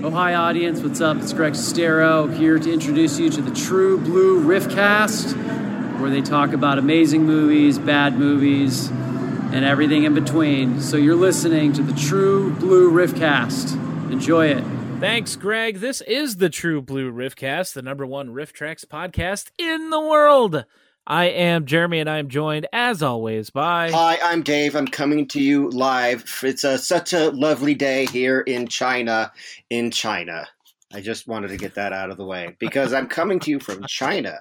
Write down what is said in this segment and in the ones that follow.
Oh, hi, audience. What's up? It's Greg Sestero here to introduce you to the True Blue Riffcast, where they talk about amazing movies, bad movies, and everything in between. So you're listening to the True Blue Riffcast. Enjoy it. Thanks, Greg. This is the True Blue Riffcast, the number one RiffTrax podcast in the world. I am Jeremy, and I am joined, as always, by. Hi, I'm Dave. I'm coming to you live. It's a, such a lovely day here in China. In China, I just wanted to get that out of the way because I'm coming to you from China.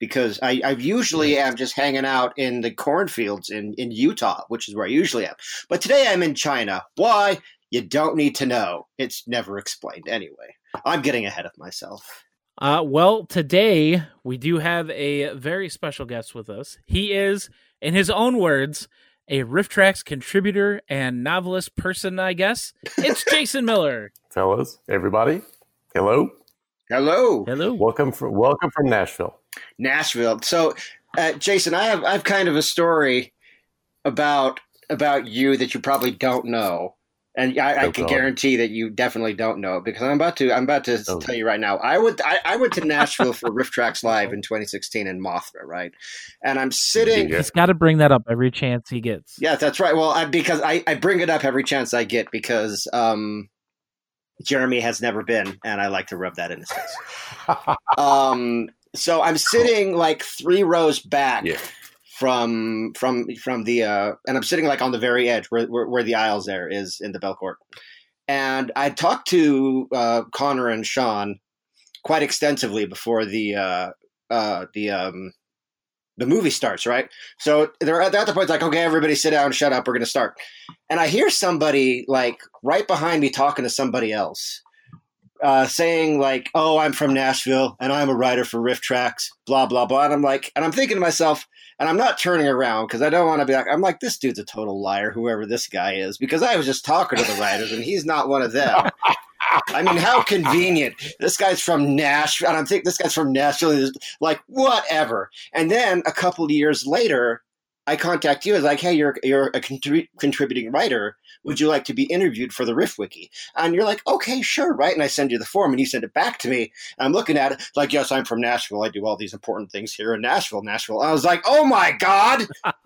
Because I, I usually am just hanging out in the cornfields in, in Utah, which is where I usually am. But today I'm in China. Why? You don't need to know. It's never explained anyway. I'm getting ahead of myself. Uh, well, today we do have a very special guest with us. He is, in his own words, a RiffTrax contributor and novelist person, I guess. It's Jason Miller. Fellas, everybody, hello. Hello. Hello. Welcome from welcome from Nashville. Nashville. So, uh, Jason, I have I have kind of a story about about you that you probably don't know. And I, I Oh, can guarantee that you definitely don't know because I'm about to. I'm about to Oh. tell you right now. I would. I, I went to Nashville for RiffTrax Live in 2016 in Mothra, right? And I'm sitting. Yeah. He's got to bring that up every chance he gets. Yeah, that's right. Well, I, because I, I bring it up every chance I get because um, Jeremy has never been, and I like to rub that in his face. um, so I'm sitting like three rows back Yeah. From from from the uh, and I'm sitting like on the very edge where where, where the aisles there is in the Belcourt. And I talked to uh, Conor and Sean quite extensively before the uh, uh, the um, the movie starts, right? So they're at, the point like, okay, everybody sit down, shut up, we're to start. And I hear somebody like right behind me talking to somebody else, uh, saying like, "Oh, I'm from Nashville and I'm a writer for RiffTrax." Blah blah blah. And I'm like, and I'm thinking to myself, and I'm not turning around because I don't want to be like, I'm like, this dude's a total liar, whoever this guy is, because I was just talking to the writers and he's not one of them. I mean, how convenient. This guy's from Nashville. And I'm thinking this guy's from Nashville. Like, whatever. And then a couple of years later, I contact you as like, hey, you're you're a contrib- contributing writer. Would you like to be interviewed for the Riff Wiki? And you're like, okay, sure, right. And I send you the form, and you send it back to me. I'm looking at it like, yes, I'm from Nashville. I do all these important things here in Nashville, Nashville. I was like, oh my god,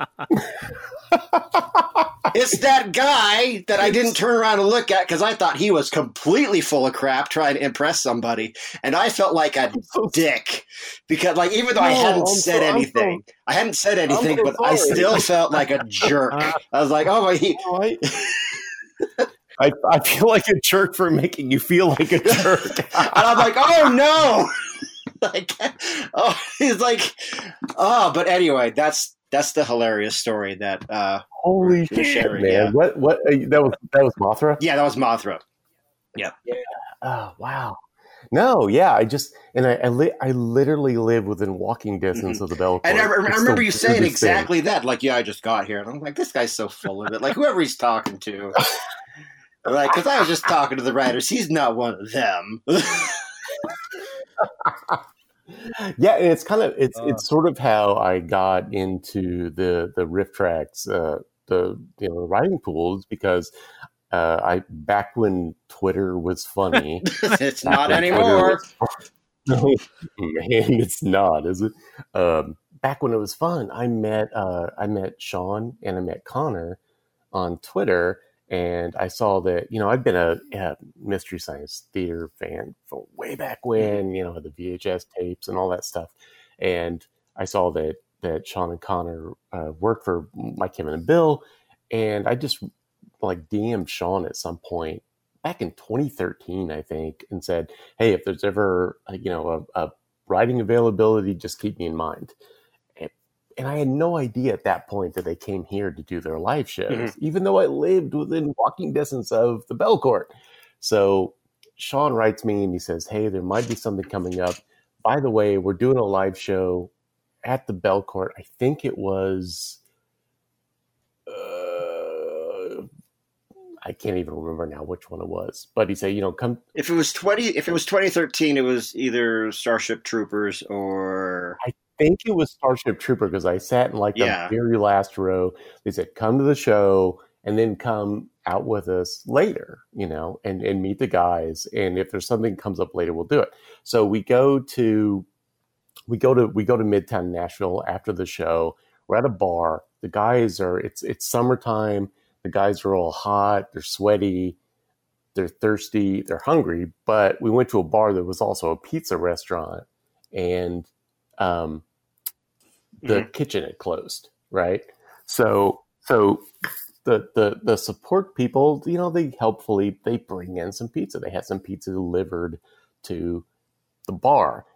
it's that guy that I didn't turn around and look at because I thought he was completely full of crap trying to impress somebody, and I felt like a dick because, like, even though I hadn't I'm said so- anything, I hadn't said anything, so but I still felt like a jerk. I was like, oh my, he, I, I I feel like a jerk for making you feel like a jerk. and I'm like, oh no. like, oh, he's like, oh, but anyway, that's that's the hilarious story that, uh, Holy You're shit, sharing, man! yeah. What what uh, that was that was Mothra? yeah, that was Mothra. Yeah. Yeah. Oh wow. No, yeah, I just and I I, li- I literally live within walking distance of the Bell. Mm-hmm. And I, I remember you saying weirdest thing. exactly that. Like, yeah, I just got here. And I'm like, this guy's so full of it. Like, whoever he's talking to. Like, because I was just talking to the writers. He's not one of them. Yeah, and it's kind of it's Uh. it's sort of how I got into the the RiffTrax, uh, the you know the writing pools because uh, I back when Twitter was funny. it's back not when Twitter anymore. was- Man, it's not, is it? Um, back when it was fun, I met uh, I met Sean and I met Conor on Twitter, and I saw that you know I've been a, a mystery science theater fan from way back when, you know the VHS tapes and all that stuff, and I saw that that Sean and Conor uh, worked for Mike, Kevin, and Bill, and I just like DM'd Sean at some point back in 2013, I think, and said, "Hey, if there's ever you know a, a writing availability, just keep me in mind." And, and I had no idea at that point that they came here to do their live shows, Mhm. even though I lived within walking distance of the Belcourt. So Sean writes me and he says, "Hey, there might be something coming up. By the way, we're doing a live show at the Belcourt. I think it was." Uh, I can't even remember now which one it was, but he said, you know, come. If it was twenty, if it was 2013, it was either Starship Troopers or I think it was Starship Trooper because I sat in like Yeah. the very last row. They said, come to the show and then come out with us later, you know, and, and meet the guys. And if there's something comes up later, we'll do it. So we go to we go to we go to Midtown Nashville after the show. We're at a bar. The guys are it's it's summertime. The guys are all hot. They're sweaty. They're thirsty. They're hungry. But we went to a bar that was also a pizza restaurant, and um, the Mhm. kitchen had closed. Right. So so the, the the support people, you know, they helpfully they bring in some pizza. They had some pizza delivered to the bar.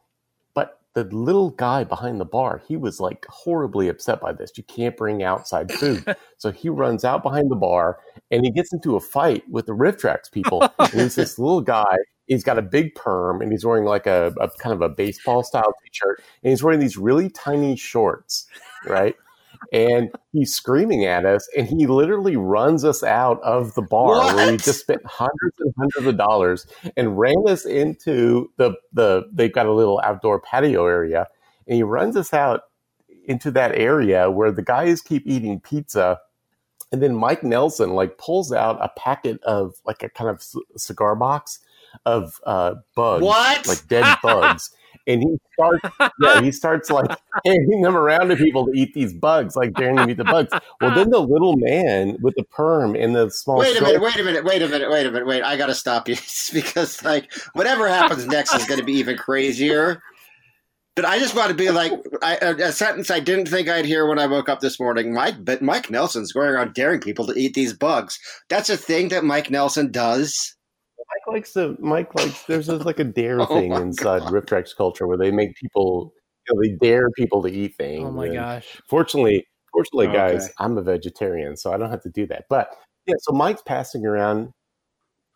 The little guy behind the bar, he was like horribly upset by this. You can't bring outside food. so he runs out behind the bar and he gets into a fight with the RiffTrax people. and he's this little guy. He's got a big perm and he's wearing like a, a kind of a baseball style t shirt. And he's wearing these really tiny shorts, right? And he's screaming at us and he literally runs us out of the bar where we just spent hundreds and hundreds of dollars and ran us into the the they've got a little outdoor patio area and he runs us out into that area where the guys keep eating pizza and then Mike Nelson like pulls out a packet of like a kind of c- cigar box of uh bugs What? like dead bugs and he starts yeah, he starts like handing them around to people to eat these bugs, like daring them to eat the bugs. Well, then the little man with the perm and the small Wait a minute, wait a minute, wait a minute, wait a minute, wait. I gotta stop you because like whatever happens next is gonna be even crazier. But I just want to be like I, a, a sentence I didn't think I'd hear when I woke up this morning. Mike, but Mike Nelson's going around daring people to eat these bugs. That's a thing that Mike Nelson does. Mike likes to Mike likes there's a, like a dare Oh thing my inside God. RiffTrax culture where they make people you know, they dare people to eat things. Oh my and gosh. Fortunately, fortunately, oh, guys, Okay. I'm a vegetarian, so I don't have to do that. But yeah, so Mike's passing around.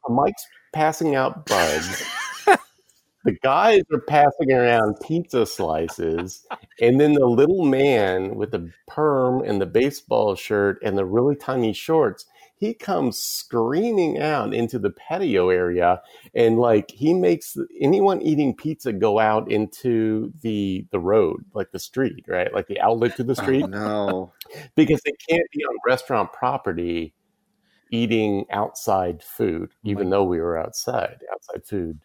Mike's passing out bugs. the guys are passing around pizza slices, and then the little man with the perm and the baseball shirt and the really tiny shorts. He comes screaming out into the patio area, and like he makes anyone eating pizza go out into the the road, like the street, right, like the outlet to the oh, street Oh, no. because they can't be on restaurant property eating outside food, oh even though we were outside, outside food.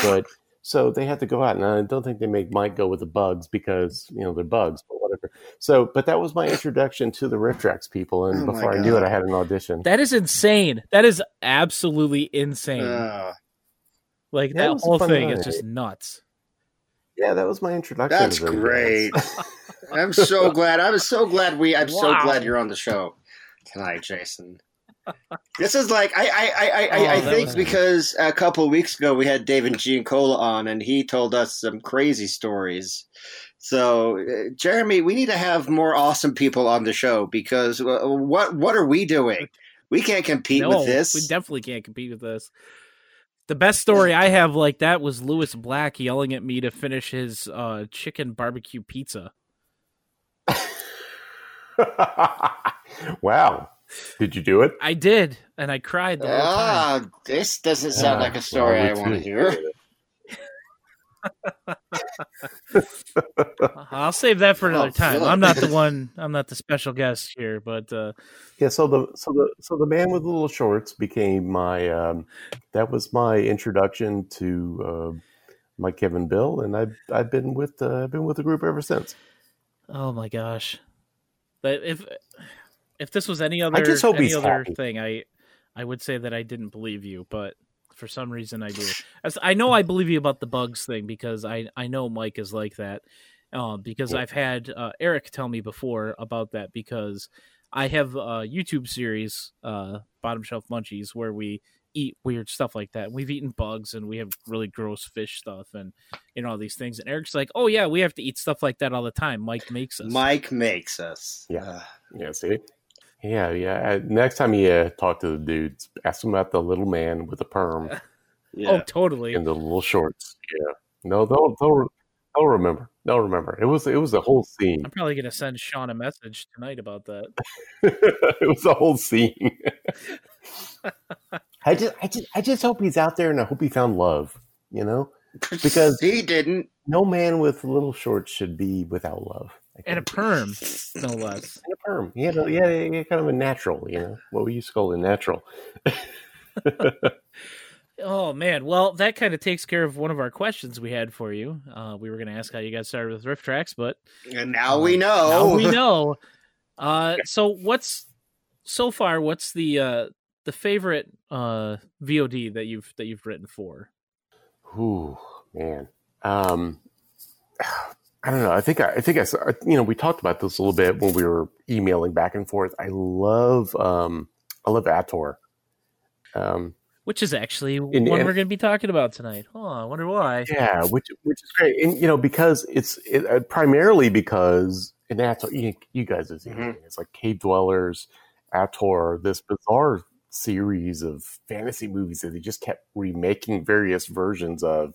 But so they had to go out, and I don't think they make Mike go with the bugs because you know they're bugs, but whatever. So, but that was my introduction to the RiffTrax people, and Oh before I knew it, I had an audition. That is insane. That is absolutely insane. Uh, like that that whole thing night. is just nuts. yeah, that was my introduction. that's to great. I'm so glad. I'm so glad we. I'm so glad you're on the show tonight, Jason. This is like I I I I, Oh, I think because a couple of weeks ago we had David Giancola on and he told us some crazy stories. So uh, Jeremy, we need to have more awesome people on the show because uh, what what are we doing? We can't compete no, with this. we definitely can't compete with this. The best story I have like that was Lewis Black yelling at me to finish his uh, chicken barbecue pizza. wow, did you do it? I did, and I cried the whole time. ah, this doesn't sound like a story Well, I want to hear. I'll save that for another Oh, time. fuck. I'm not the one. I'm not the special guest here, but uh, Yeah, so the so the so the man with the little shorts became my um, that was my introduction to uh, my Kevin Bill, and I've I've been with uh, I've been with the group ever since. oh my gosh, but if if this was any other just hope any he's other happy. thing, I I would say that I didn't believe you, but for some reason I do. As, I know I believe you about the bugs thing because I I know Mike is like that. Um, because Yeah. I've had uh, Eric tell me before about that because I have a YouTube series, uh, Bottom Shelf Munchies, where we eat weird stuff like that. We've eaten bugs and we have really gross fish stuff and you know all these things. And Eric's like, "Oh yeah, we have to eat stuff like that all the time." Mike makes us. Mike makes us. Yeah. Yeah, see, yeah, yeah. Uh, next time you uh, talk to the dudes, ask them about the little man with the perm yeah. Oh, totally. and the little shorts. Yeah, no, they'll they'll they'll remember. They'll remember. It was it was a whole scene. I'm probably gonna send Sean a message tonight about that. it was a whole scene. I just, I just, I just hope he's out there, and I hope he found love. You know, because- he didn't. no man with little shorts should be without love. And a perm, no less. And a perm. yeah, had, a, he had a, he had kind of a natural, you know, what we used to call a natural. Oh man, well that kind of takes care of one of our questions we had for you. Uh, we were going to ask how you got started with RiffTrax, but and now uh, we know. Now we know. Uh, so what's so far? What's the uh, the favorite uh, VOD that you've that you've written for? Ooh, man. Um, I don't know. I think I, I think I, saw- you know, we talked about this a little bit when we were emailing back and forth. I love, um, I love Ator. Um, Which is actually In- one in- we're going to be talking about tonight. Oh, I wonder why. yeah, which which is great, and you know, because it's it, uh, primarily because in Ator, you, you guys have seen it. It's like Cave Dwellers, Ator, this bizarre series of fantasy movies that they just kept remaking various versions of.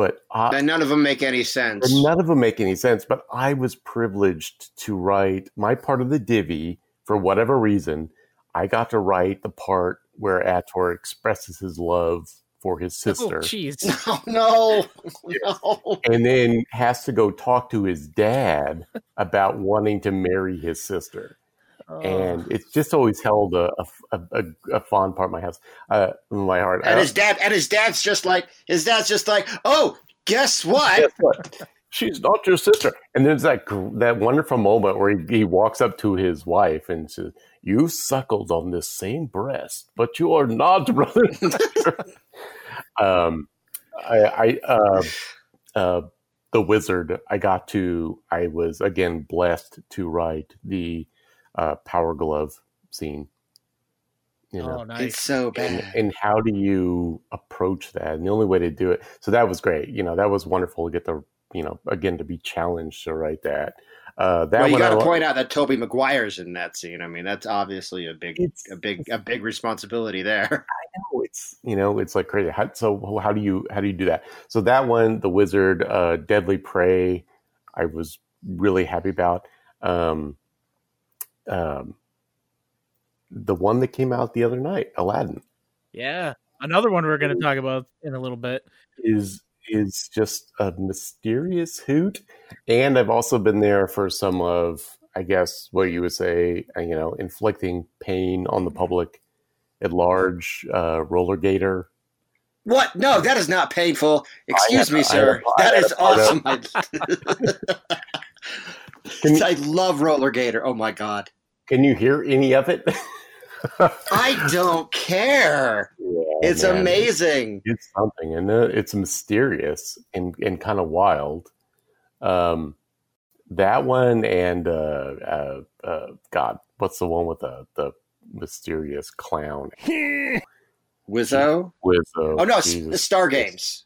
But I, and none of them make any sense. None of them make any sense, but I was privileged to write my part of the divvy for whatever reason. I got to write the part where Ator expresses his love for his Oh, sister jeez. no, no, no. and then has to go talk to his dad about wanting to marry his sister. Oh. And it's just always held a, a, a, a fond part of my house, uh, in my heart. And his dad, and his dad's just like, his dad's just like, oh, guess what? guess what? She's not your sister. And there's that that wonderful moment where he, he walks up to his wife and says, "You suckled on this same breast, but you are not brother." um, I, I uh, uh, the wizard. I got to. I was again blessed to write the uh, power glove scene. You know, oh, nice. It's so bad. and how do you approach that and the only way to do it so that was great you know that was wonderful to get the you know again to be challenged to write that uh that Well, you got to lo- point out that Tobey Maguire's in that scene. I mean, that's obviously a big, It's- a big, a big responsibility there. I know, it's you know it's like crazy how, so how do you how do you do that so that one the wizard uh deadly prey i was really happy about um um the one that came out the other night aladdin yeah, another one we're going to talk about in a little bit. is is just a mysterious hoot and i've also been there for some of i guess what you would say uh, you know inflicting pain on the public at large uh roller gator What? No, that is not painful. Excuse me, I sir. had- I That had is awesome. Can I love Roller Gator. Oh my god. Can you hear any of it I don't care. Yeah, It's man. amazing. it's something and uh, it's mysterious and, and kind of wild um that one and uh uh, uh god what's the one with the the mysterious clown Wizzo. with uh, Oh no, it's Jesus. Star Games.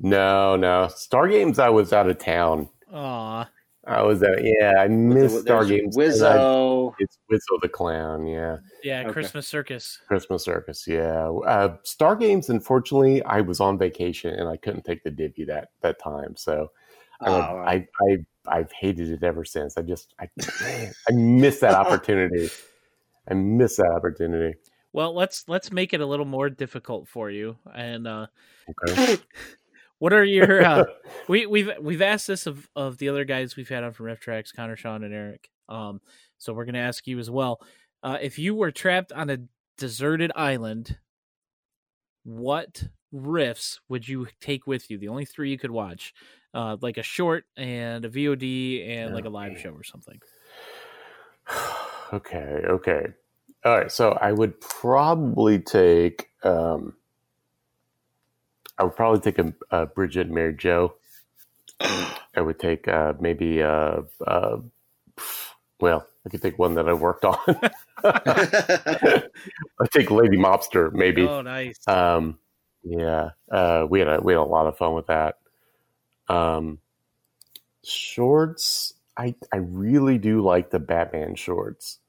no no star games i was out of town Aw, i was out yeah i missed There's star games and I- it's wizzo the clown yeah yeah, Okay. Christmas Circus. Christmas Circus, yeah. Uh, Star Games, unfortunately, I was on vacation and I couldn't take the divvy that that time, so Oh, uh, I I I've hated it ever since. I just I I missed that opportunity. I missed that opportunity. Well, let's let's make it a little more difficult for you. And uh, Okay. what are your uh, we we've we've asked this of of the other guys we've had on from Riff Tracks, Conor, Sean, and Eric. Um, so we're gonna ask you as well. Uh, if you were trapped on a deserted island, what riffs would you take with you? The only three you could watch, uh, like a short and a VOD and like a live show or something. okay, okay. All right, so I would probably take um I would probably take a, a Bridget and Mary Jo. I would take uh, maybe uh, uh, well, I could take one that I worked on. I take Lady Mobster maybe. Oh, nice. Um, yeah, uh, we had a we had a lot of fun with that. Um, shorts, I I really do like the Batman shorts.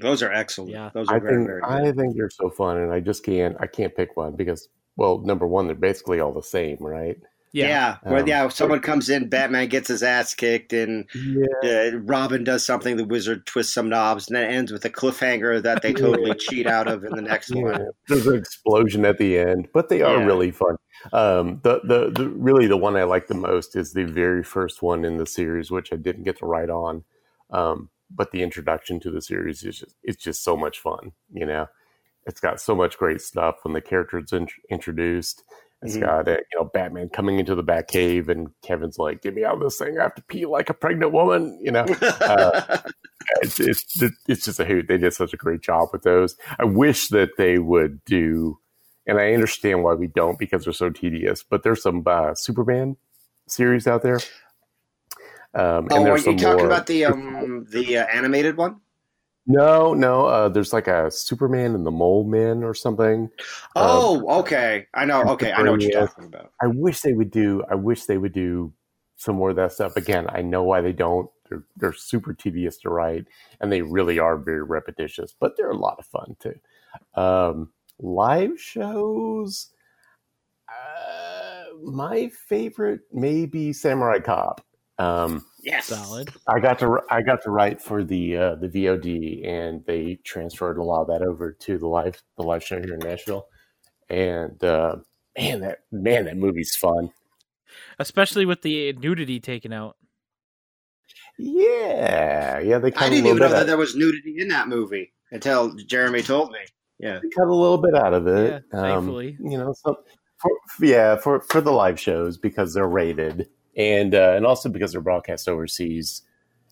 Those are excellent. Yeah. Those are I very, think very good. I think they're so fun, and I just can't I can't pick one because well, number one, they're basically all the same, right? Yeah, Yeah. where Um, yeah, someone comes in, Batman gets his ass kicked, and Yeah. uh, Robin does something, the Wizard twists some knobs, and then ends with a cliffhanger that they totally cheat out of in the next Yeah. one. There's an explosion at the end, but they are Yeah. really fun. Um, the, the the really the one I like the most is the very first one in the series, which I didn't get to write on. Um, but the introduction to the series is just it's just so much fun. You know, it's got so much great stuff when the character's in- introduced. It's Mhm. got uh, you know Batman coming into the Batcave, and Kevin's like, "Get me out of this thing! I have to pee like a pregnant woman." You know, Uh, it's, it's it's just a hoot. They did such a great job with those. I wish that they would do, and I understand why we don't because they're so tedious. But there's some uh, Superman series out there. Um, oh, are you talking more- about the um the uh, animated one? No, no. Uh, there's like a Superman and the Mole Men or something. Oh, okay. I know. Okay, I know what you're talking about. I wish they would do. I wish they would do some more of that stuff. Again, I know why they don't. They're they're super tedious to write, and they really are very repetitious. But they're a lot of fun too. Um, live shows. Uh, my favorite may be Samurai Cop. Um, Yes. Solid. I got to I got to write for the uh, the VOD, and they transferred a lot of that over to the live the live show here in Nashville. And uh, man, that man, that movie's fun. Especially with the nudity taken out. Yeah, yeah, they cut I a didn't little even know bit that there was nudity in that movie until Jeremy told me. Yeah. they cut a little bit out of it. Yeah, Um, thankfully. you know, so for, yeah, for for the live shows because they're rated, and uh, and also because they're broadcast overseas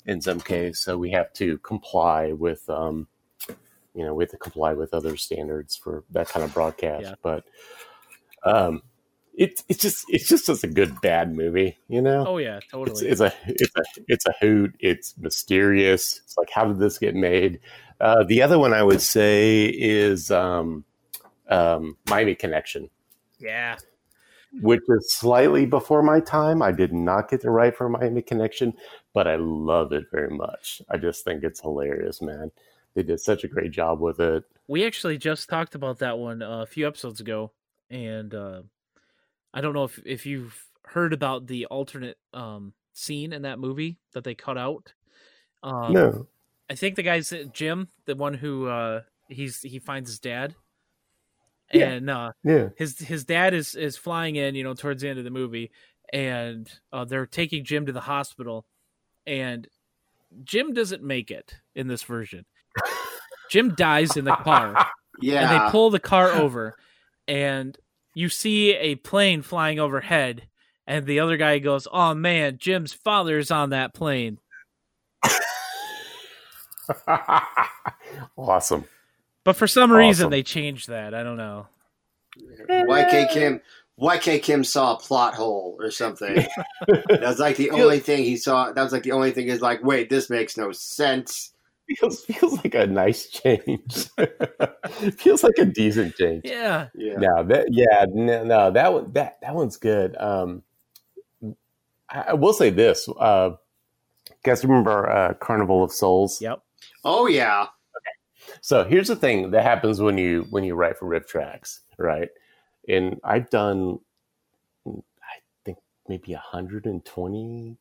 in some case, so we have to comply with um, you know, we have to comply with other standards for that kind of broadcast. Yeah. But um, it's it's just it's just just a good bad movie, you know. Oh yeah, It's, totally. it's a it's a it's a hoot. It's mysterious. It's like how did this get made? Uh, the other one I would say is um, um, Miami Connection, yeah. Which is slightly before my time. I did not get to write for Miami Connection, but I love it very much. I just think it's hilarious, man. They did such a great job with it. We actually just talked about that one uh, a few episodes ago, and uh, I don't know if if you've heard about the alternate um, scene in that movie that they cut out. Um, no, I think the guy's uh, Jim, the one who uh, he's he finds his dad, Yeah. and uh, yeah, his his dad is is flying in, you know, towards the end of the movie, and uh, they're taking Jim to the hospital, and Jim doesn't make it in this version. Jim dies in the car, Yeah. and they pull the car over, and you see a plane flying overhead, and the other guy goes, "Oh man, Jim's father's on that plane." awesome. But for some reason, they changed that. I don't know. YK Kim YK Kim saw a plot hole or something. that was like the only thing he saw. That was like the only thing is like, wait, this makes no sense. Feels feels like a nice change. feels like a decent change. Yeah, Yeah. No, that yeah, no, no, that one that that one's good. Um, I, I will say this. Uh, guys, remember uh, Carnival of Souls? yep. Oh yeah. So here's the thing that happens when you when you write for RiffTrax, right? And I've done, I think maybe 120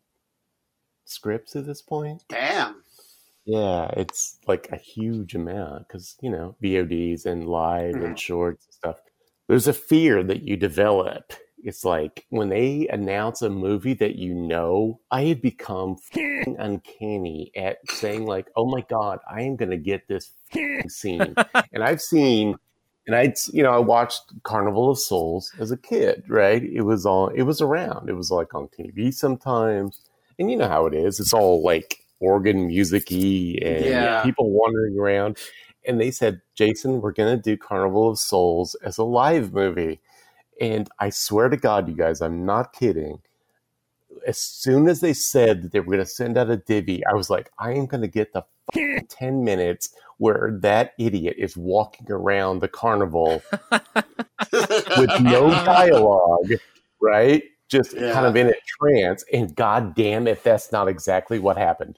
scripts at this point. Damn. Yeah, it's like a huge amount because you know VODs and live and mm-hmm. shorts and stuff. There's a fear that you develop. It's like when they announce a movie that you know, I have become uncanny at saying like, "Oh my god, I am going to get this scene." and I've seen, and I, you know, I watched Carnival of Souls as a kid. Right? It was on, it was around. It was like on TV sometimes, and you know how it is. It's all like organ musicy and Yeah. people wandering around. And they said, Jason, we're going to do Carnival of Souls as a live movie. And I swear to God, you guys, I'm not kidding. As soon as they said that they were going to send out a divvy, I was like, I am going to get the fucking 10 minutes where that idiot is walking around the carnival with no dialogue, right? Just Yeah. kind of in a trance. And god damn if that's not exactly what happened.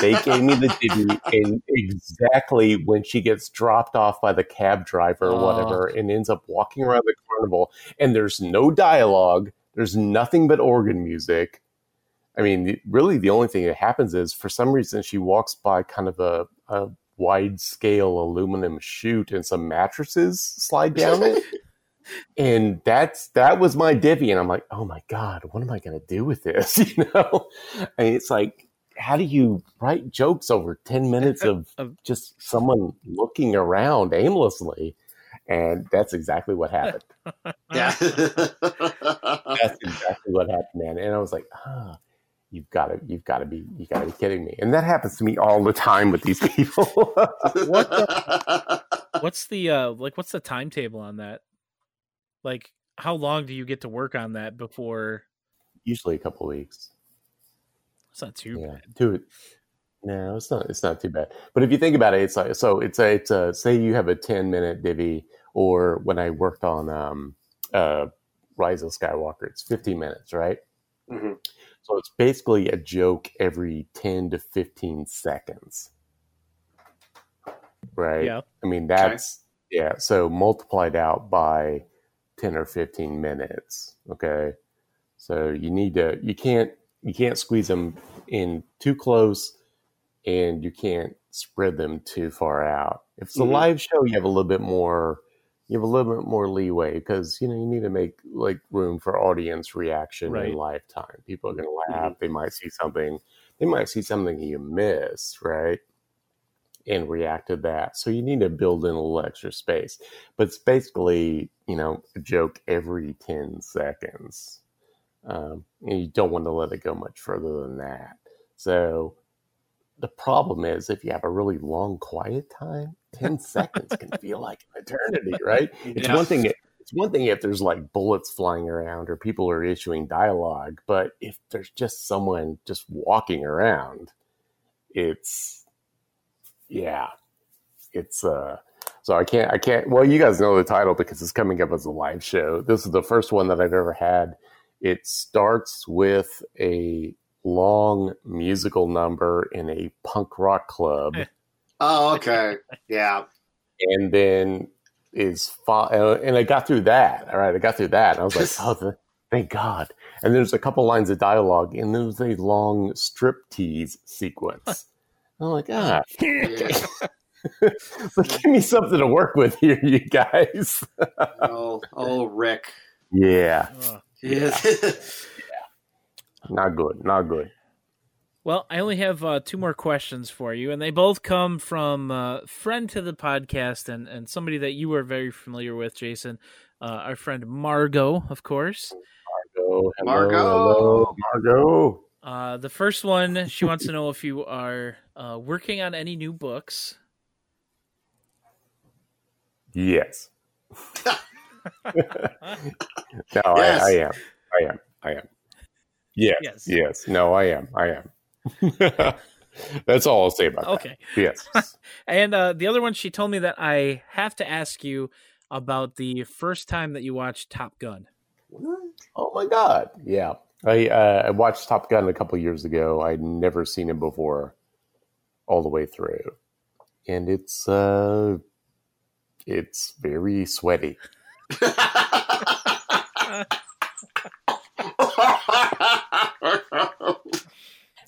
They gave me the divvy and exactly when she gets dropped off by the cab driver or Oh. whatever and ends up walking around the carnival and there's no dialogue. There's nothing but organ music. I mean, really, the only thing that happens is for some reason she walks by kind of a, a wide scale aluminum chute and some mattresses slide down it. And that's that was my divvy, and I'm like, oh my god, what am I going to do with this? You know, and it's like, how do you write jokes over ten minutes of Of- just someone looking around aimlessly? And that's exactly what happened. yeah. That's exactly what happened, man. And I was like, ah, you've got to, you've got to be, you got to be kidding me. And that happens to me all the time with these people. what What's the uh like what's the timetable on that? Like how long do you get to work on that before Usually a couple weeks. it's not too Yeah, bad. do No, it's not. It's not too bad. But if you think about it, it's like so. It's a. It's a. Say you have a ten minute divvy, or when I worked on um, uh, Rise of Skywalker, it's fifteen minutes, right? Mhm. So it's basically a joke every ten to fifteen seconds, right? Yeah. I mean that's yeah. So multiplied out by ten or fifteen minutes. Okay, so you need to. You can't. You can't squeeze them in too close, and you can't spread them too far out. If it's a Mhm. live show, you have a little bit more. You have a little bit more leeway because you know you need to make like room for audience reaction Right. in lifetime. People are going to laugh. They might see something. They might see something you miss, right? And react to that. So you need to build in a little extra space. But it's basically, you know, a joke every 10 seconds. Um, and you don't want to let it go much further than that. So the problem is if you have a really long quiet time, 10 seconds can feel like an eternity, right? It's Yeah. one thing it's one thing if there's like bullets flying around or people are issuing dialogue, but if there's just someone just walking around, it's yeah. It's uh so i can't i can't well you guys know the title because it's coming up as a live show. This is the first one that i've ever had. It starts with a long musical number in a punk rock club. Oh, okay. Yeah. and then is fo- uh, and i got through that. All right. I got through that. I was like oh th- thank god. And there's a couple lines of dialogue and there's a long strip tease sequence i'm like ah yeah. so give me something to work with here, you guys. Oh, oh, Rick. Yeah, Ugh. Yeah. not good, not good. Well, I only have uh, two more questions for you, and they both come from uh, friend to the podcast and, and somebody that you are very familiar with, Jason. Uh, our friend Margot, of course. Margot, hello, Margot. hello, Margot. Uh, the first one, she wants to know if you are uh, working on any new books. Yes. no, Yes. I, I am. I am. I am. Yes. Yes. Yes. No, I am. I am. That's all I'll say about it. Okay. that. Yes. And uh, the other one, she told me that I have to ask you about the first time that you watched Top Gun. What? Oh my god! Yeah, I uh, I watched Top Gun a couple years ago. I'd never seen it before, all the way through, and it's uh, it's very sweaty.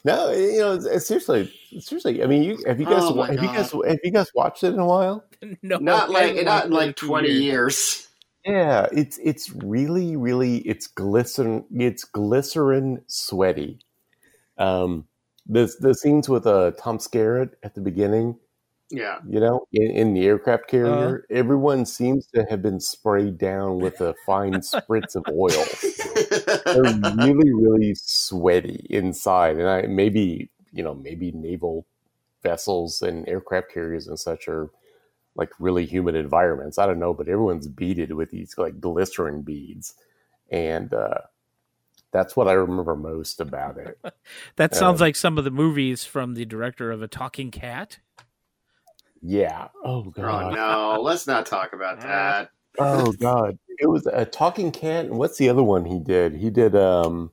No, you know, it's- seriously, seriously. I mean, you have you guys Oh my have you guys have you guys watched it in a while? no, not like haven't not watched in it like two twenty years. Yeah, it's it's really really it's glycerin it's glycerin sweaty. Um, the the scenes with uh Tom Skerritt at the beginning, Yeah. you know, in, in the aircraft carrier, everyone seems to have been sprayed down with a fine spritz of oil. They're really really sweaty inside, and I maybe you know maybe naval vessels and aircraft carriers and such are like really humid environments. I don't know, but everyone's beaded with these like glycerin beads, and uh, that's what I remember most about it. That sounds Um, like some of the movies from the director of A Talking Cat. Yeah. Oh oh god. no, let's not talk about that. Oh god. It was a talking cat. And what's the other one he did? He did um,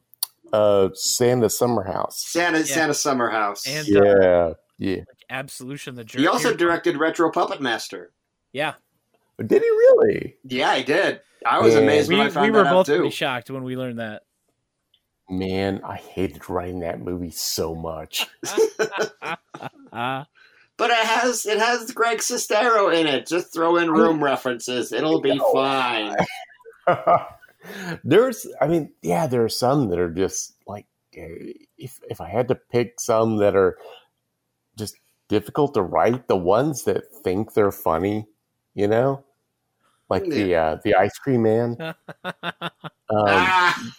uh, Santa Summer House. Santa Santa Summer House. And uh, Yeah. Yeah. like Absolution, the jerk. he also directed Retro Puppet Master. yeah, Did he really? Yeah, he did. I was Yeah. amazed we when I found we that were out both too. pretty shocked when we learned that. Man, I hated writing that movie so much. But it has it has Greg Sestero in it. Just throw in room references. It'll be fine. There's, I mean, yeah, there are some that are just like, eh, if if I had to pick some that are just difficult to write, the ones that think they're funny, you know, like the uh, the ice cream man. Um, ah,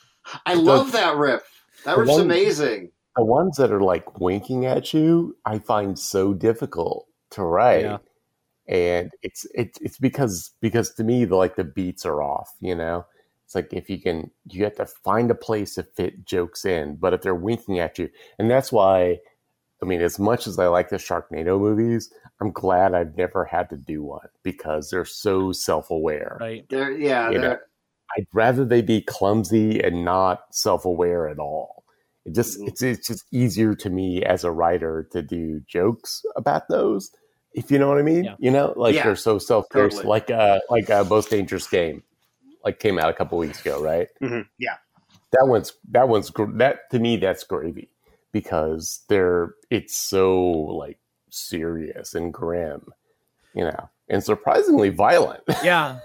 I love that riff. That the riff's one- amazing. the ones that are like winking at you, I find so difficult to write. Yeah. And it's it's it's because because to me the like the beats are off, you know? It's like if you can you have to find a place to fit jokes in, but if they're winking at you, and that's why I mean, as much as I like the Sharknado movies, I'm glad I've never had to do one because they're so self aware. right. They're, yeah, they're, I'd rather they be clumsy and not self aware at all. It just Mhm. it's it's just easier to me as a writer to do jokes about those. If you know what I mean, Yeah. you know, like Yeah, they're so self they're totally. like uh like a most dangerous game, like came out a couple weeks ago, right? Mhm, yeah. That one's that one's that to me that's gravy because they're it's so like serious and grim, you know, and surprisingly violent. Yeah.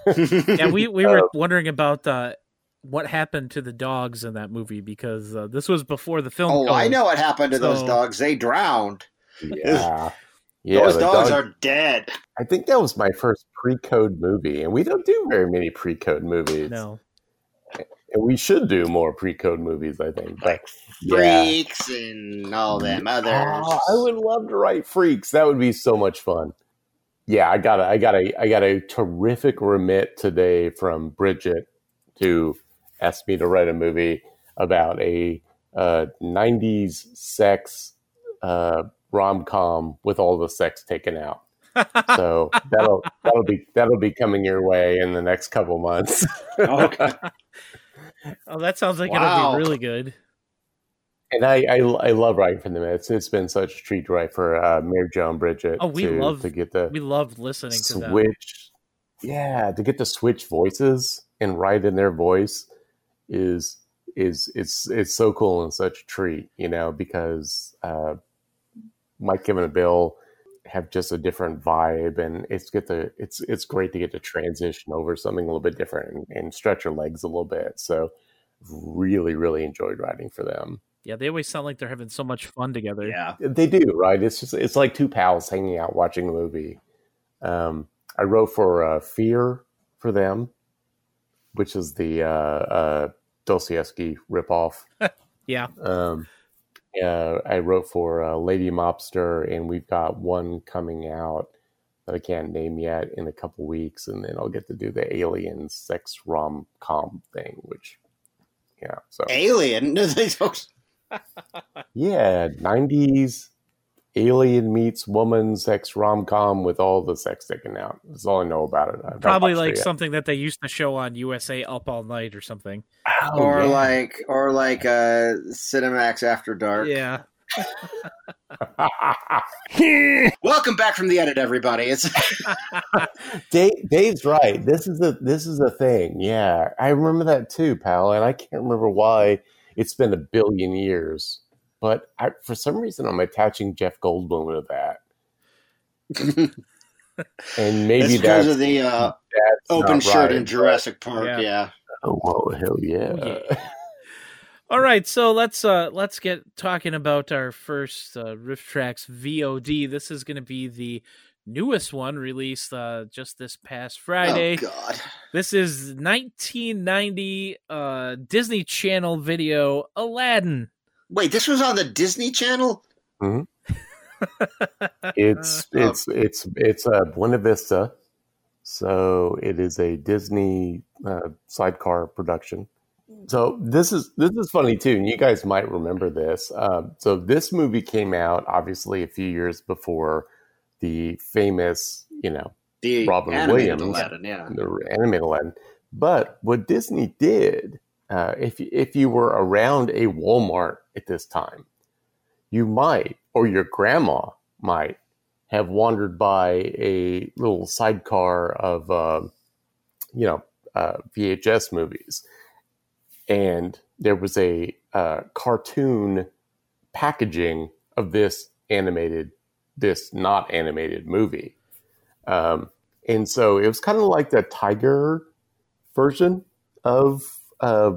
Yeah, we, we were wondering about uh, what happened to the dogs in that movie because uh, this was before the film. Oh, I know what happened to those dogs. They drowned. yeah. Yeah, those dogs dog- are dead. I think that was my first pre-code movie, and we don't do very many pre-code movies. No. and we should do more pre-code movies. I think, but Like yeah, freaks and all them others. Oh, I would love to write freaks. That would be so much fun. Yeah, I got a, I got a, I got a terrific remit today from Bridget, who asked me to write a movie about a uh, '90s sex uh, rom com with all the sex taken out. So that'll that'll be that'll be coming your way in the next couple months. okay. Oh, that sounds like Wow. it'll be really good. And I, I, I love writing for them. It's it's been such a treat to write for uh, Mary Jo and Bridget. Oh, we to, love- to get the We love listening to switch. Yeah, to get to switch voices and write in their voice is is it's it's so cool and such a treat, you know, because uh, Mike, Kevin, and Bill have just a different vibe, and it's get the it's it's great to get to transition over something a little bit different and, and stretch your legs a little bit. So, really, really enjoyed writing for them. Yeah, they always sound like they're having so much fun together. Yeah. They do, right? It's just it's like two pals hanging out watching a movie. Um, I wrote for uh, Fear for them, which is the uh, uh, Dostoevsky ripoff. Yeah. Um, uh, I wrote for uh, Lady Mobster, and we've got one coming out that I can't name yet in a couple weeks, and then I'll get to do the alien sex rom com thing, which yeah, so Alien. They don't- yeah, nineties alien meets woman sex rom com with all the sex taken out. That's all I know about it. I've Probably watched it like something that they used to show on USA Up All Night or something. Oh, or yeah. like or like uh Cinemax After Dark. Yeah. Welcome back from the edit, everybody. It's Dave, Dave's right. This is a this is a thing. Yeah, I remember that too, pal. And I can't remember why it's been a billion years, but I, for some reason I'm attaching Jeff Goldblum to that, and maybe it's because that's, of the uh, open shirt right, in Jurassic Park. Yeah. Yeah. Oh, whoa, hell yeah! Oh, yeah. All right, so let's uh let's get talking about our first uh, RiffTrax VOD. This is going to be the newest one released uh just this past Friday. Oh God. This is 1990 uh Disney Channel video Aladdin. Wait, this was on the Disney Channel. It's Oh. it's it's it's a Buena Vista, so it is a Disney uh, sidecar production. So this is this is funny too, and you guys might remember this. Um, so this movie came out obviously a few years before the famous, you know, The Robin Williams. Aladdin. Yeah. the animated Aladdin. But what Disney did, uh, if if you were around a Walmart at this time, you might, or your grandma might, have wandered by a little sidecar of, uh, you know, uh, VHS movies. and there was a uh, cartoon packaging of this animated, this not animated movie. Um, and so it was kind of like the Tiger version of uh,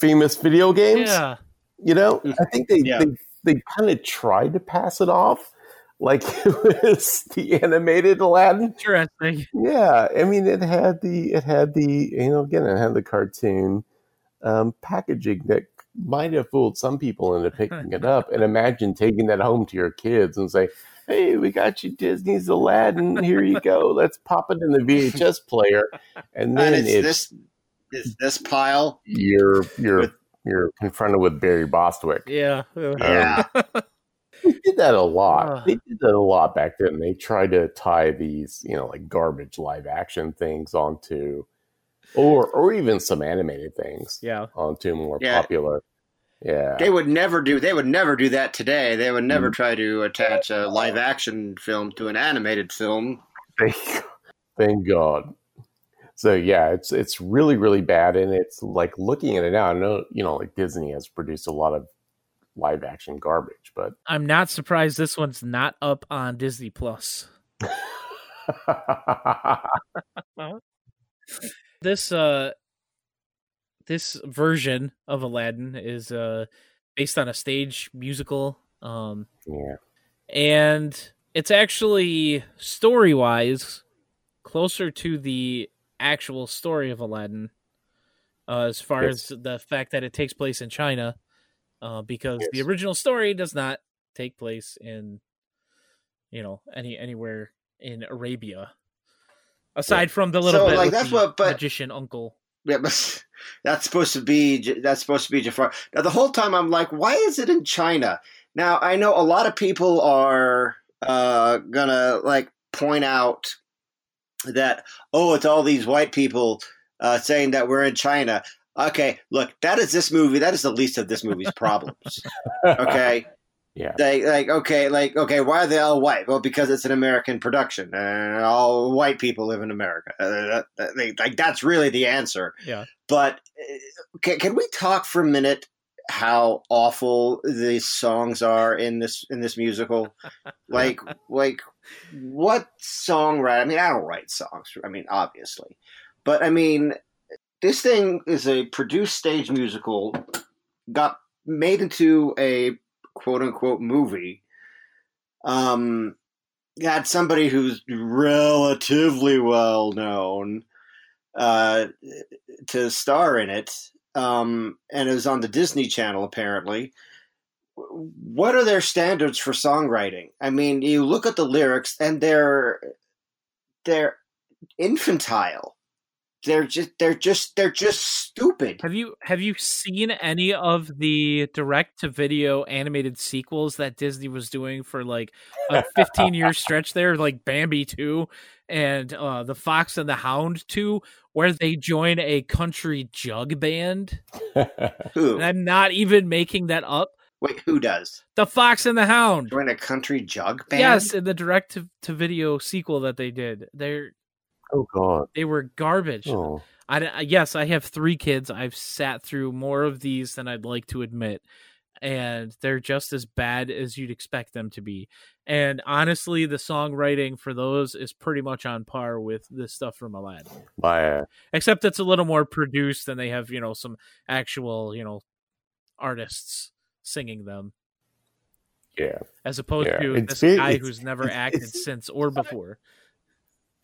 famous video games. Yeah. You know, I think they Yeah. they, they kind of tried to pass it off like it was the animated Aladdin. Interesting. Yeah, I mean, it had the it had the you know again it had the cartoon um, packaging that might have fooled some people into picking it up. And imagine taking that home to your kids and say, "Hey, we got you Disney's Aladdin. Here you go. Let's pop it in the VHS player." And then and it's it's, this it's this pile. you're you're with- you're confronted with Barry Bostwick. Yeah. Yeah. Um, they did that a lot. Ugh. They did that a lot back then. They tried to tie these, you know, like garbage live action things onto, or or even some animated things Yeah. onto more Yeah. popular. Yeah, They would never do. They would never do that today. They would never Mm. try to attach a live action film to an animated film. thank, thank God. So yeah, it's it's really really bad, and it's like looking at it now. I know you know like Disney has produced a lot of live action garbage, but I'm not surprised this one's not up on Disney Plus. This uh this version of Aladdin is uh based on a stage musical um yeah, and it's actually story-wise closer to the actual story of Aladdin uh, as far Yes. as the fact that it takes place in China uh, because the original story does not take place in you know any anywhere in Arabia aside from the little So, bit like, with that's the what- but- magician uncle Yeah, but that's supposed to be that's supposed to be Jafar. Now the whole time I'm like, why is it in China? Now I know a lot of people are uh, gonna like point out that oh, it's all these white people uh, saying that we're in China. Okay, look, that is this movie. That is the least of this movie's problems. Okay, yeah, they like okay, like okay, why are they all white? Well, because it's an American production, and all white people live in America. Uh, they- like that's really the answer. Yeah. But uh, can, can we talk for a minute how awful these songs are in this in this musical? Like, like what songwriter? I mean, I don't write songs. I mean, obviously, but I mean, this thing is a produced stage musical, got made into a quote unquote movie. Um, got somebody who's relatively well known uh, to star in it, um, and it was on the Disney Channel apparently. What are their standards for songwriting? I mean, you look at the lyrics and they're they're infantile. They're just they're just they're just stupid. Have you have you seen any of the direct to video animated sequels that Disney was doing for like a 15 year stretch there like Bambi 2 and uh The Fox and the Hound 2 where they join a country jug band? Who? And I'm not even making that up. Wait, who does? The Fox and the Hound. Join a country jug band? Yes, in the direct to, to video sequel that they did. They're oh God, they were garbage. oh. I, I- yes, I have three kids. I've sat through more of these than I'd like to admit, and they're just as bad as you'd expect them to be. And honestly, the songwriting for those is pretty much on par with the stuff from Aladdin, uh, except it's a little more produced and they have you know some actual you know artists singing them yeah. as opposed Yeah, to it's this guy who's never acted since or before.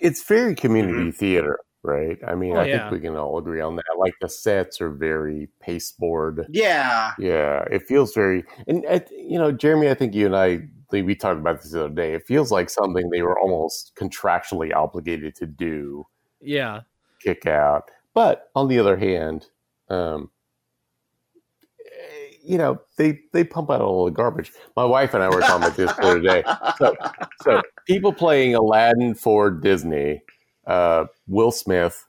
It's very community theater, right? I mean, Oh, I yeah. think we can all agree on that. Like the sets are very pasteboard. Yeah. Yeah, it feels very, and uh, you know, Jeremy, I think you and I we we talked about this the other day. It feels like something they were almost contractually obligated to do, Yeah, kick out. But on the other hand, um, you know, they they pump out all the garbage. My wife and I were talking about this the other day. So, so people playing Aladdin for Disney, uh, Will Smith,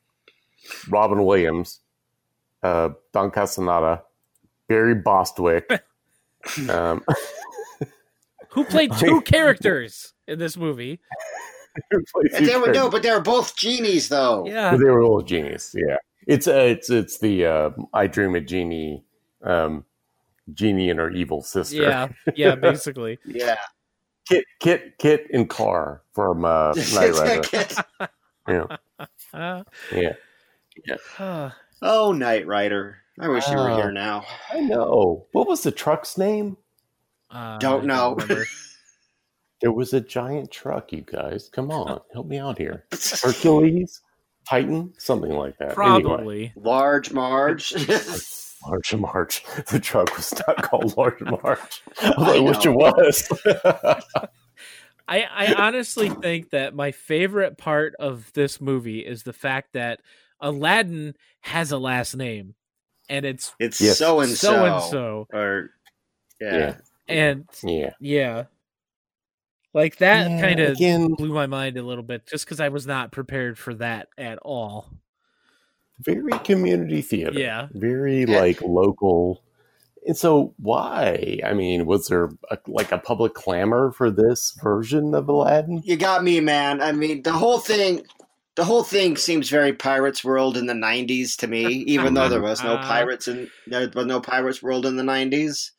Robin Williams, uh, Dan Castellaneta, Barry Bostwick. um, who played two characters in this movie? And they were, no, but they were both genies, though. Yeah, they were all genies. Yeah, It's uh, it's it's the uh, I Dream a Jeannie, um, Genie and her evil sister. Yeah, yeah, basically. Yeah. KITT, KITT, KITT, and KARR from uh, Knight Rider. Yeah, Uh, yeah. uh, oh, Knight Rider. I wish you were here now. I know. What was the truck's name? uh, Don't know. There was a giant truck. You guys, come on, help me out here. Hercules, Titan, something like that. Anyway. Probably. Large Marge. Large March. The truck was not called Large March. I I wish it was. I, I honestly think that my favorite part of this movie is the fact that Aladdin has a last name, and it's it's Yes. so and so and so, Or yeah. Yeah. and yeah. yeah, like that Yeah, kind of blew my mind a little bit, just because I was not prepared for that at all. Very community theater. Yeah. Very Yeah. like local. And so, why? I mean, was there a, like a public clamor for this version of Aladdin? You got me, man. I mean, the whole thing, the whole thing seems very Pirates World in the '90s to me. Even though there was no Uh. pirates in there was no Pirates World in the '90s.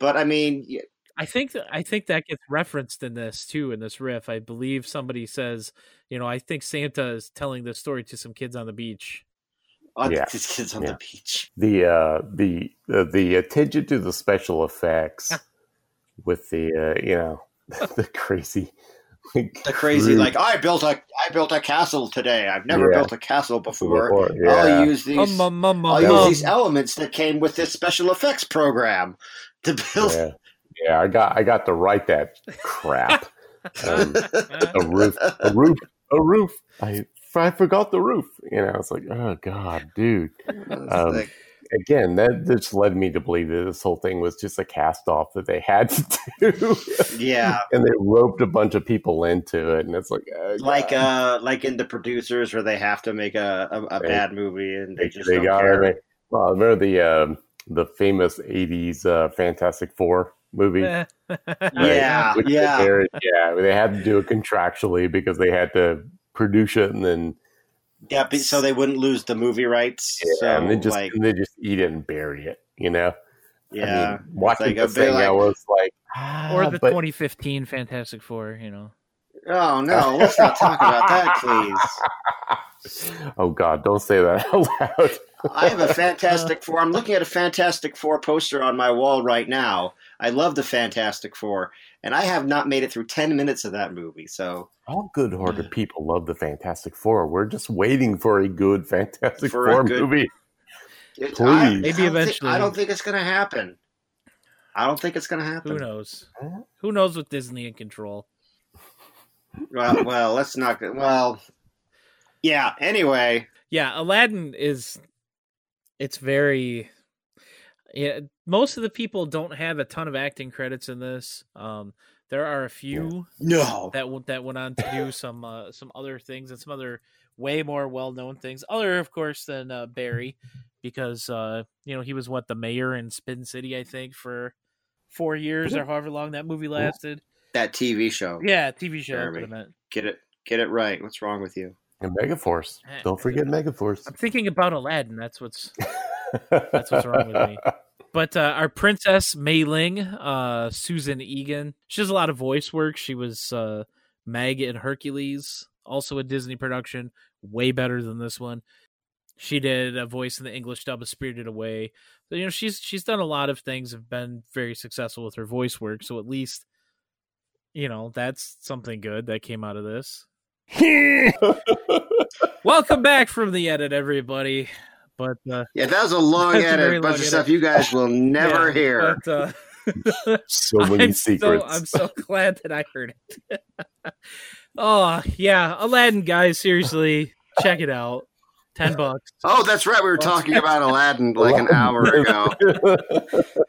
But I mean, y- I think that I think that gets referenced in this too in this riff. I believe somebody says, you know, I think Santa is telling this story to some kids on the beach. Oh, Yeah. these kids on Yeah. the beach. The uh, the uh, the attention to the special effects with the uh, you know the crazy like, The crazy, crude like I built a, I built a castle today. I've never Yeah. built a castle before. before, yeah. I'll use these. Um, um, um, I'll um, use um. these elements that came with this special effects program to build. yeah. yeah, I got I got to write that crap. Um, a roof, a roof, a roof. I I forgot the roof. You know, it's like, oh god, dude. Um, like- Again, that just led me to believe that this whole thing was just a cast off that they had to do. yeah, and they roped a bunch of people into it, and it's like, oh, like uh, like in the producers where they have to make a, a, a They- bad movie and they, they, just they don't got care. it. Well, remember the um, the famous '80s uh, Fantastic Four movie? Eh. Yeah, Which yeah. yeah, they had to do it contractually because they had to produce it and then Yeah, be- so they wouldn't lose the movie rights. yeah, so and they just like, and they just eat it and bury it. You know, yeah, I mean, watching like a the bit thing, I was like, or ah, the but- 2015 Fantastic Four, you know. oh no, let's not talk about that, please. oh God, don't say that out loud. I have a Fantastic Four. I'm looking at a Fantastic Four poster on my wall right now. I love the Fantastic Four, and I have not made it through ten minutes of that movie. So All good-hearted people love the Fantastic Four. We're just waiting for a good Fantastic For Four good- movie. it- Please. I- Maybe I don't think- eventually. I don't think it's going to happen. I don't think it's going to happen. Who knows? Who knows with Disney in control? Well, well, let's not. go- Well, yeah. Anyway, Yeah, Aladdin is it's very yeah, most of the people don't have a ton of acting credits in this. Um there are a few no. that went that went on to do some uh, some other things and some other way more well known things. Other, of course, than uh, Barry, because uh, you know he was what the mayor in Spin City, I think, for four years or however long that movie lasted. That TV show. Yeah, TV show. Jeremy. what I meant. Get it. Get it right. What's wrong with you? And Megaforce. Eh, Don't forget Megaforce. I'm thinking about Aladdin. That's what's That's what's wrong with me. But uh, our princess Mei Ling, uh, Susan Egan, she does a lot of voice work. She was uh, Meg in Hercules, also a Disney production, way better than this one. She did a voice in the English dub of Spirited Away. So, you know, she's she's done a lot of things, have been very successful with her voice work. So at least, you know, that's something good that came out of this. Welcome back from the edit, everybody. But uh, Yeah, that was a long That's edit. A bunch long of edit. stuff you guys will never yeah, hear. But, uh, so many I'm secrets. So, I'm so glad that I heard it. oh yeah, Aladdin, guys, seriously, check it out. Ten bucks. Oh, that's right. We were talking about Aladdin like an hour ago.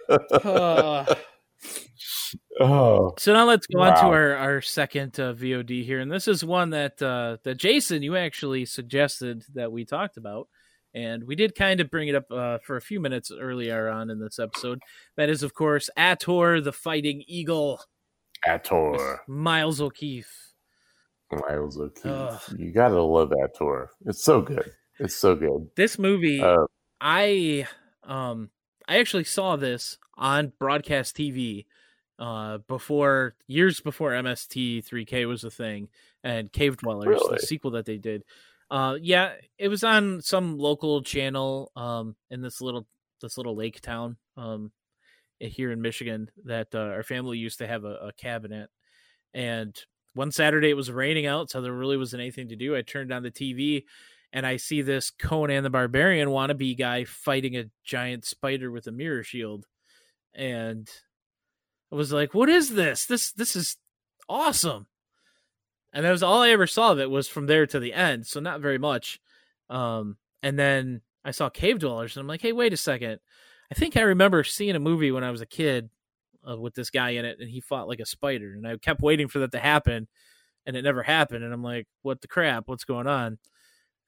Uh, oh, so now let's go on to our our second uh, VOD here, and this is one that uh, that Jason you actually suggested that we talked about. And we did kind of bring it up uh, for a few minutes earlier on in this episode. That is, of course, Ator the Fighting Eagle, Ator. Miles O'Keefe. Miles O'Keefe. Ugh. You gotta love Ator. It's so good. It's so good. This movie, Uh, I um I actually saw this on broadcast TV uh before years before MST3K was a thing and Cave Dwellers, Really? the sequel that they did. Uh yeah, it was on some local channel um in this little this little lake town um here in Michigan that uh, our family used to have a, a cabin at. And one Saturday it was raining out, so there really wasn't anything to do. I turned on the TV and I see this Conan the Barbarian wannabe guy fighting a giant spider with a mirror shield, and I was like, "What is this? This this is awesome!" And that was all I ever saw of it was from there to the end, so not very much. Um, and then I saw Cave Dwellers, and I'm like, "Hey, wait a second! I think I remember seeing a movie when I was a kid uh, with this guy in it, and he fought like a spider, and I kept waiting for that to happen." And it never happened, and I'm like, "What the crap? What's going on?"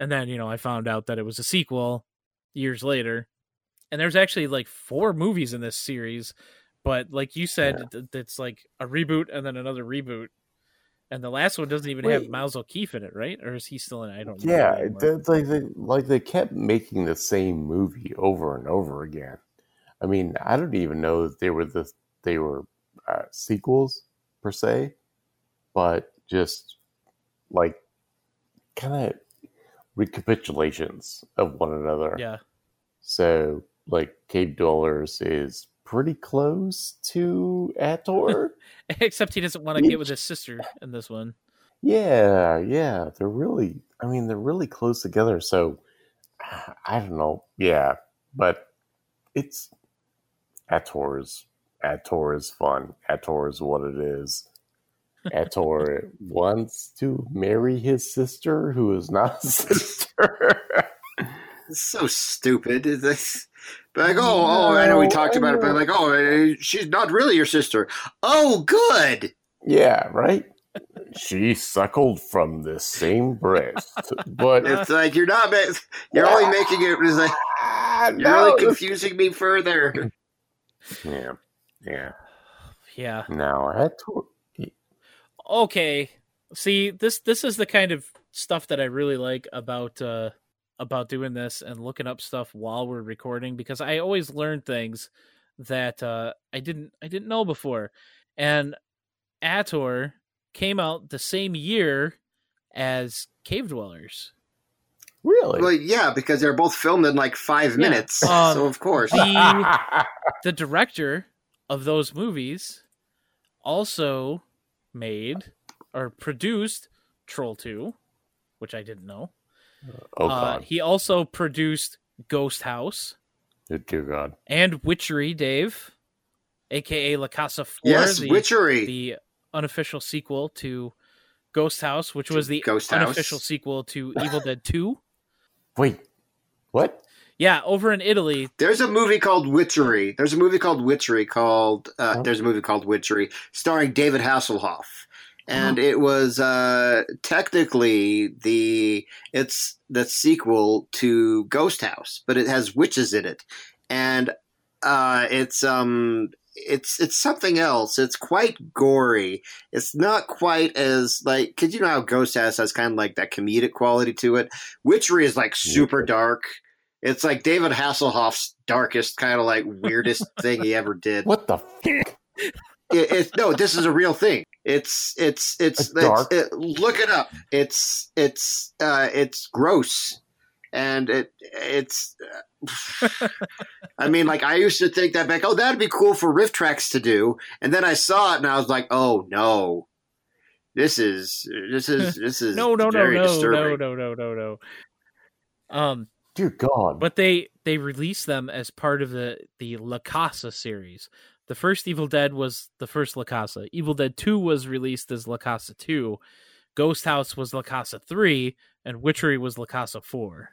and then you know i found out that it was a sequel years later and there's actually like four movies in this series but like you said Yeah. it's like a reboot and then another reboot and the last one doesn't even have Wait. Miles O'Keefe in it, right? Or is he still in it? I don't yeah, know. it's like they, like they kept making the same movie over and over again. I mean, I don't even know that they were the they were uh, sequels per se, but just like kind of recapitulations of one another. Yeah. So, like, Cave Dwellers is pretty close to Ator. Except he doesn't want to get with his sister in this one. yeah, yeah, they're really. I mean, they're really close together. So, I don't know. Yeah, but it's Ator is Ator is fun. Ator is what it is. Ator wants to marry his sister, who is not a sister. It's so stupid. Is like, but like, oh, oh, I know we talked about it, but like, oh, eh, she's not really your sister. Oh, good. Yeah, right. She suckled from the same breast, but It's like you're not. ma- You're only making it. It's like Ah, you're no, really confusing me further. Yeah, yeah. Yeah. Now Ator, okay see this this is the kind of stuff that i really like about uh about doing this and looking up stuff while we're recording because i always learn things that uh i didn't i didn't know before and ator came out the same year as cave dwellers really? well, yeah, because they're both filmed in like five Yeah. minutes. Um, so of course, the the director of those movies also made or produced troll 2 which i didn't know oh Uh, he also produced Ghost House Oh, dear God! and Witchery, Dave, aka La Casa Four, yes, the, witchery. the unofficial sequel to Ghost House, which was the Ghost House. unofficial sequel to Evil Dead Two. Wait, what? Yeah, over in Italy. There's a movie called Witchery. There's a movie called Witchery called. Uh, Oh. There's a movie called Witchery starring David Hasselhoff, and Oh. it was uh, technically the it's the sequel to Ghost House, but it has witches in it, and uh, it's um it's it's something else. It's quite gory. It's not quite as like because you know how Ghost House has kind of like that comedic quality to it. Witchery is like super dark. It's like David Hasselhoff's darkest, kind of like weirdest thing he ever did. What the? F- It, it's no, this is a real thing. It's it's it's, A dark- it's- it, look it up. It's it's uh, it's gross, and it it's. uh, I mean, like I used to think that back. Oh, that'd be cool for RiffTrax to do, and then I saw it, and I was like, oh no, this is this is this is No, no, no, very no, disturbing. no, no, no, no, no. Um, dear God! but they they released them as part of the the La Casa series. The first Evil Dead was the first La Casa. Evil Dead Two was released as La Casa Two. Ghost House was La Casa Three, and Witchery was La Casa Four.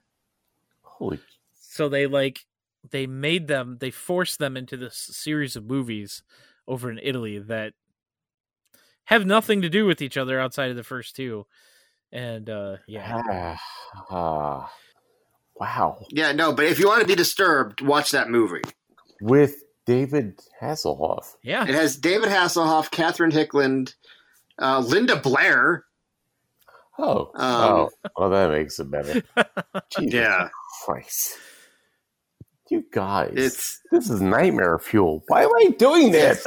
Holy! So they like they made them they forced them into this series of movies over in Italy that have nothing to do with each other outside of the first two. And uh yeah. Ah, ah, wow! Yeah, no, but if you want to be disturbed, watch that movie. With David Hasselhoff. Yeah. It has David Hasselhoff, Catherine Hickland, uh, Linda Blair. Oh, Um, oh, well, that makes it better. Jesus Yeah, Christ. You guys, it's this is nightmare fuel. Why am I doing this?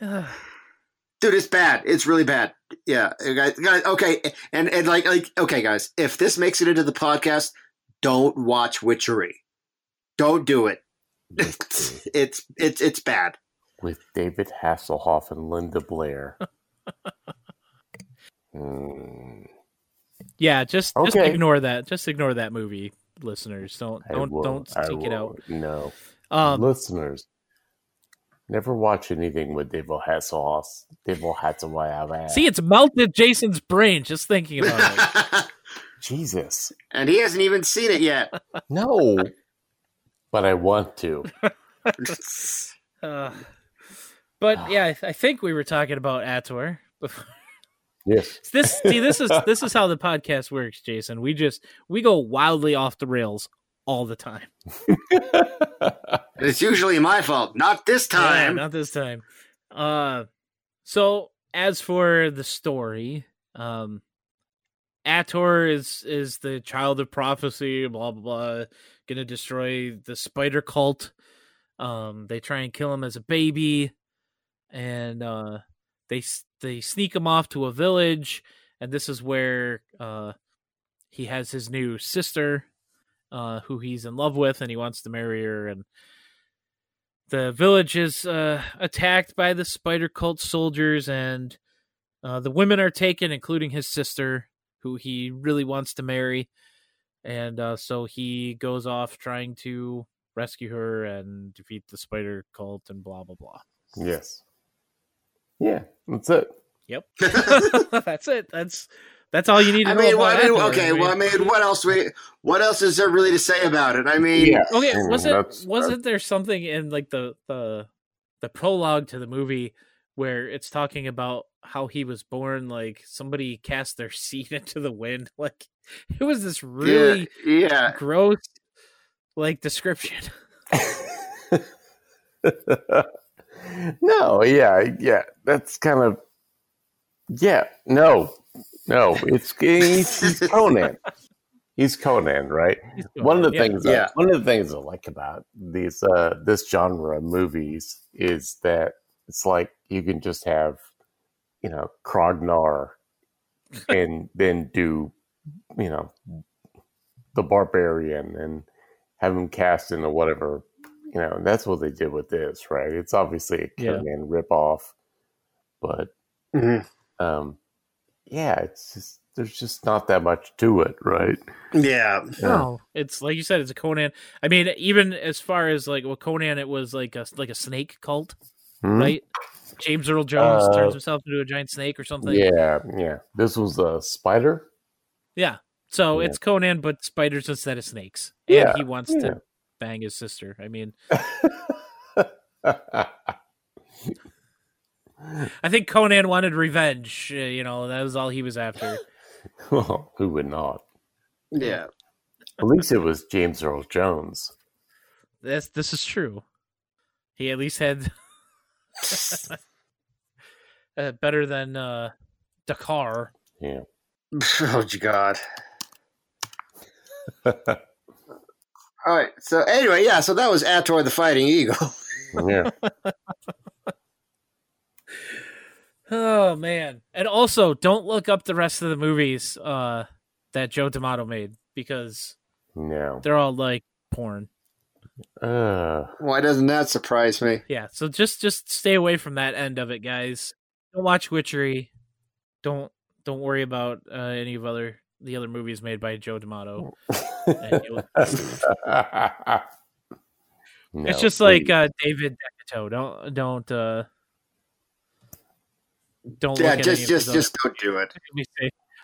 dude it's bad it's really bad yeah guys, guys okay and and like like okay guys if this makes it into the podcast don't watch witchery don't do it it's it's it's, it's bad With David Hasselhoff and Linda Blair. Hmm, yeah, just just ignore that. Just ignore that movie, listeners. Don't don't don't I seek it out. No. Um, Listeners, never watch anything with David Hasselhoff. David Hasselhoff. see, it's melted Jason's brain just thinking about it. Jesus. and he hasn't even seen it yet No. but I want to. Uh, but yeah, I, th- I think we were talking about Ator. before. Yes. This see, this is this is how the podcast works, Jason. We just we go wildly off the rails all the time. it's usually my fault not this Yeah, time not this time. Uh, so as for the story, um, Ator is is the child of prophecy. Blah blah blah. Gonna destroy the spider cult. Um, they try and kill him as a baby, and uh, they they sneak him off to a village, and this is where uh, he has his new sister, uh, who he's in love with, and he wants to marry her, and the village is uh, attacked by the spider cult soldiers and uh, the women are taken including his sister who he really wants to marry and uh, so he goes off trying to rescue her and defeat the spider cult and blah blah blah yes. Yeah, that's it. yep that's it that's that's all you need to I know mean, about well, I mean, Ator. okay. Well, I mean, what else? We, what else is there really to say about it? I mean, Yeah. okay Mm, was it wasn't there something in like the the the prologue to the movie where it's talking about how he was born like somebody cast their seed into the wind like it was this really yeah, yeah. gross like description no, yeah, yeah. That's kind of yeah. No, no. It's he's, he's Conan. He's Conan, right? One of the Yeah. things, Yeah. I, one of the things I like about these uh, this genre of movies is that it's like you can just have, you know, Krognar, and then do, you know, the barbarian and have him cast into whatever, you know. And that's what they did with this, right? It's obviously a Yeah. Conan ripoff, but Mhm. um, yeah, it's just there's just not that much to it, right? yeah. no it's like you said it's a conan i mean even as far as like well conan it was like a like a snake cult Hmm? right james earl jones Uh, turns himself into a giant snake or something Yeah, yeah. This was a spider. Yeah. So Yeah. it's Conan, but spiders instead of snakes. Yeah, And he wants yeah. to bang his sister. I mean, I think Conan wanted revenge. uh, You know, that was all he was after. well, who would not? Yeah. At least it was James Earl Jones. This this is true. He at least had uh, better than uh, Dakar. Yeah. Oh God. All right. So anyway, yeah. So that was Ator the Fighting Eagle. yeah. Oh man! And also, don't look up the rest of the movies uh, that Joe D'Amato made because No. they're all like porn. Uh, Why doesn't that surprise me? Yeah, so just just stay away from that end of it, guys. Don't watch Witchery. Don't don't worry about uh, any of other the other movies made by Joe D'Amato. No, it's just like uh, David DeCoteau. Don't don't uh, don't Yeah. look at Just, any just, just don't do it.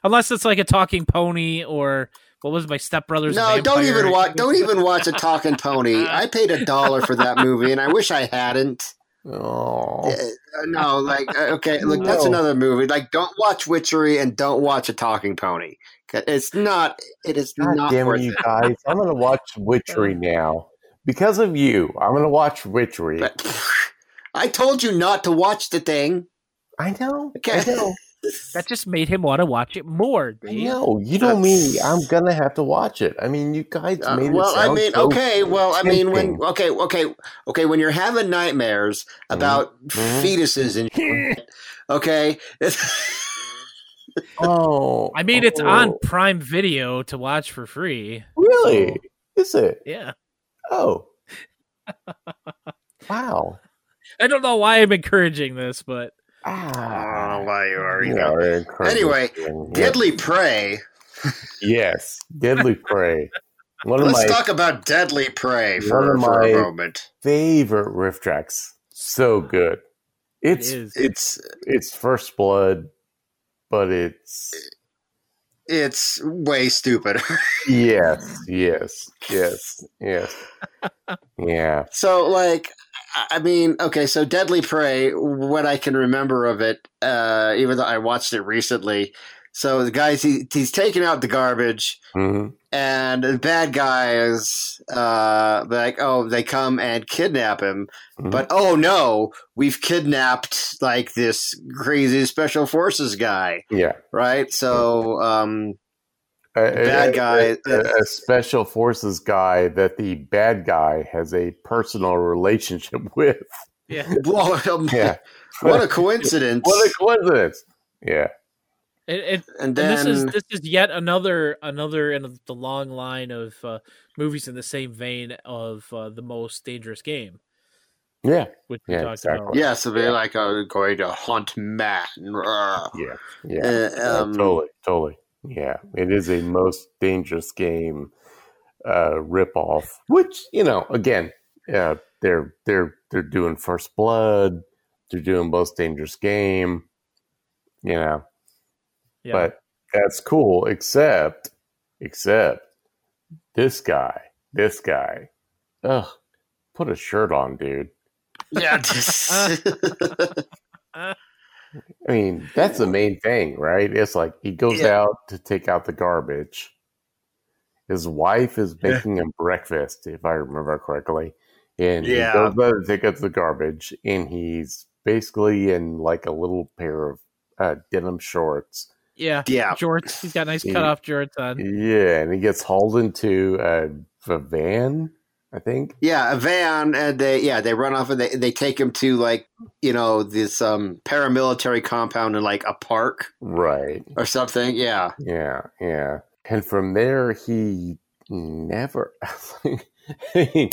unless it's like a talking pony or what was it, my stepbrother's? No, don't even watch. Don't even watch a talking pony. I paid a dollar for that movie, and I wish I hadn't. Oh, Uh, no, like uh, okay, look, that's another movie. Like, don't watch Witchery and don't watch a talking pony. It's not. It is God not damn worth you it. guys! I'm gonna watch Witchery now because of you. I'm gonna watch Witchery. But, I told you not to watch the thing. I know. Okay. I know. That just made him want to watch it more. I Dave. know. You know me. That's- I'm gonna have to watch it. I mean, you guys Uh, made well, it I mean, so okay. Well, I mean, when okay, okay, okay, when you're having nightmares about Mhm. fetuses and shit, okay, Oh, I mean, it's on oh, Prime Video to watch for free. Really? Is it? Yeah. Oh. wow. I don't know why I'm encouraging this, but Ah. why you are You are. Anyway, Yeah. Deadly Prey. Yes, Deadly Prey. One Let's my talk about Deadly Prey One for, of for my- a moment. favorite RiffTrax. So good. It's it is. It's it's First Blood, but it's it's way stupider. yes, yes, yes, yes. Yeah. So, like, I- mean, okay, so Deadly Prey, what I can remember of it, uh, even though I watched it recently. So the guys, he, he's taking out the garbage, hmm and the bad guys, uh, like, oh, they come and kidnap him. Mhm. But oh no, we've kidnapped like this crazy special forces guy, Yeah. right? So, um, A, Bad guy- a, a special forces guy that the bad guy has a personal relationship with. yeah. well, um, Yeah. what a coincidence! What a coincidence. Yeah. It, it, and and this is this is yet another another in the long line of uh, movies in the same vein of uh, the most dangerous game, Yeah. which Yeah, exactly. about. Yeah, so they're like uh, going to hunt Matt. Ugh. Yeah. Yeah. Uh, Yeah, um, totally, totally. Yeah, it is a most dangerous game uh, rip off. Which you know, again, uh, they're they're they're doing First Blood, they're doing most dangerous game. You know, Yeah. but that's cool. Except, except this guy, this guy. Ugh, put a shirt on, dude. Yeah. just- I mean, that's the main thing, right? It's like he goes Yeah. out to take out the garbage. His wife is Yeah. making him breakfast, if I remember correctly. And Yeah. he goes out to take out the garbage, and he's basically in like a little pair of uh, denim shorts. yeah, yeah. shorts. He's got nice Yeah. cut off jorts on. Yeah, and he gets hauled into a, a van, I think. Yeah, a van, and they yeah they run off and they they take him to like you know this um paramilitary compound in like a park Right. or something. Yeah, Yeah, yeah. And from there, he never. I mean,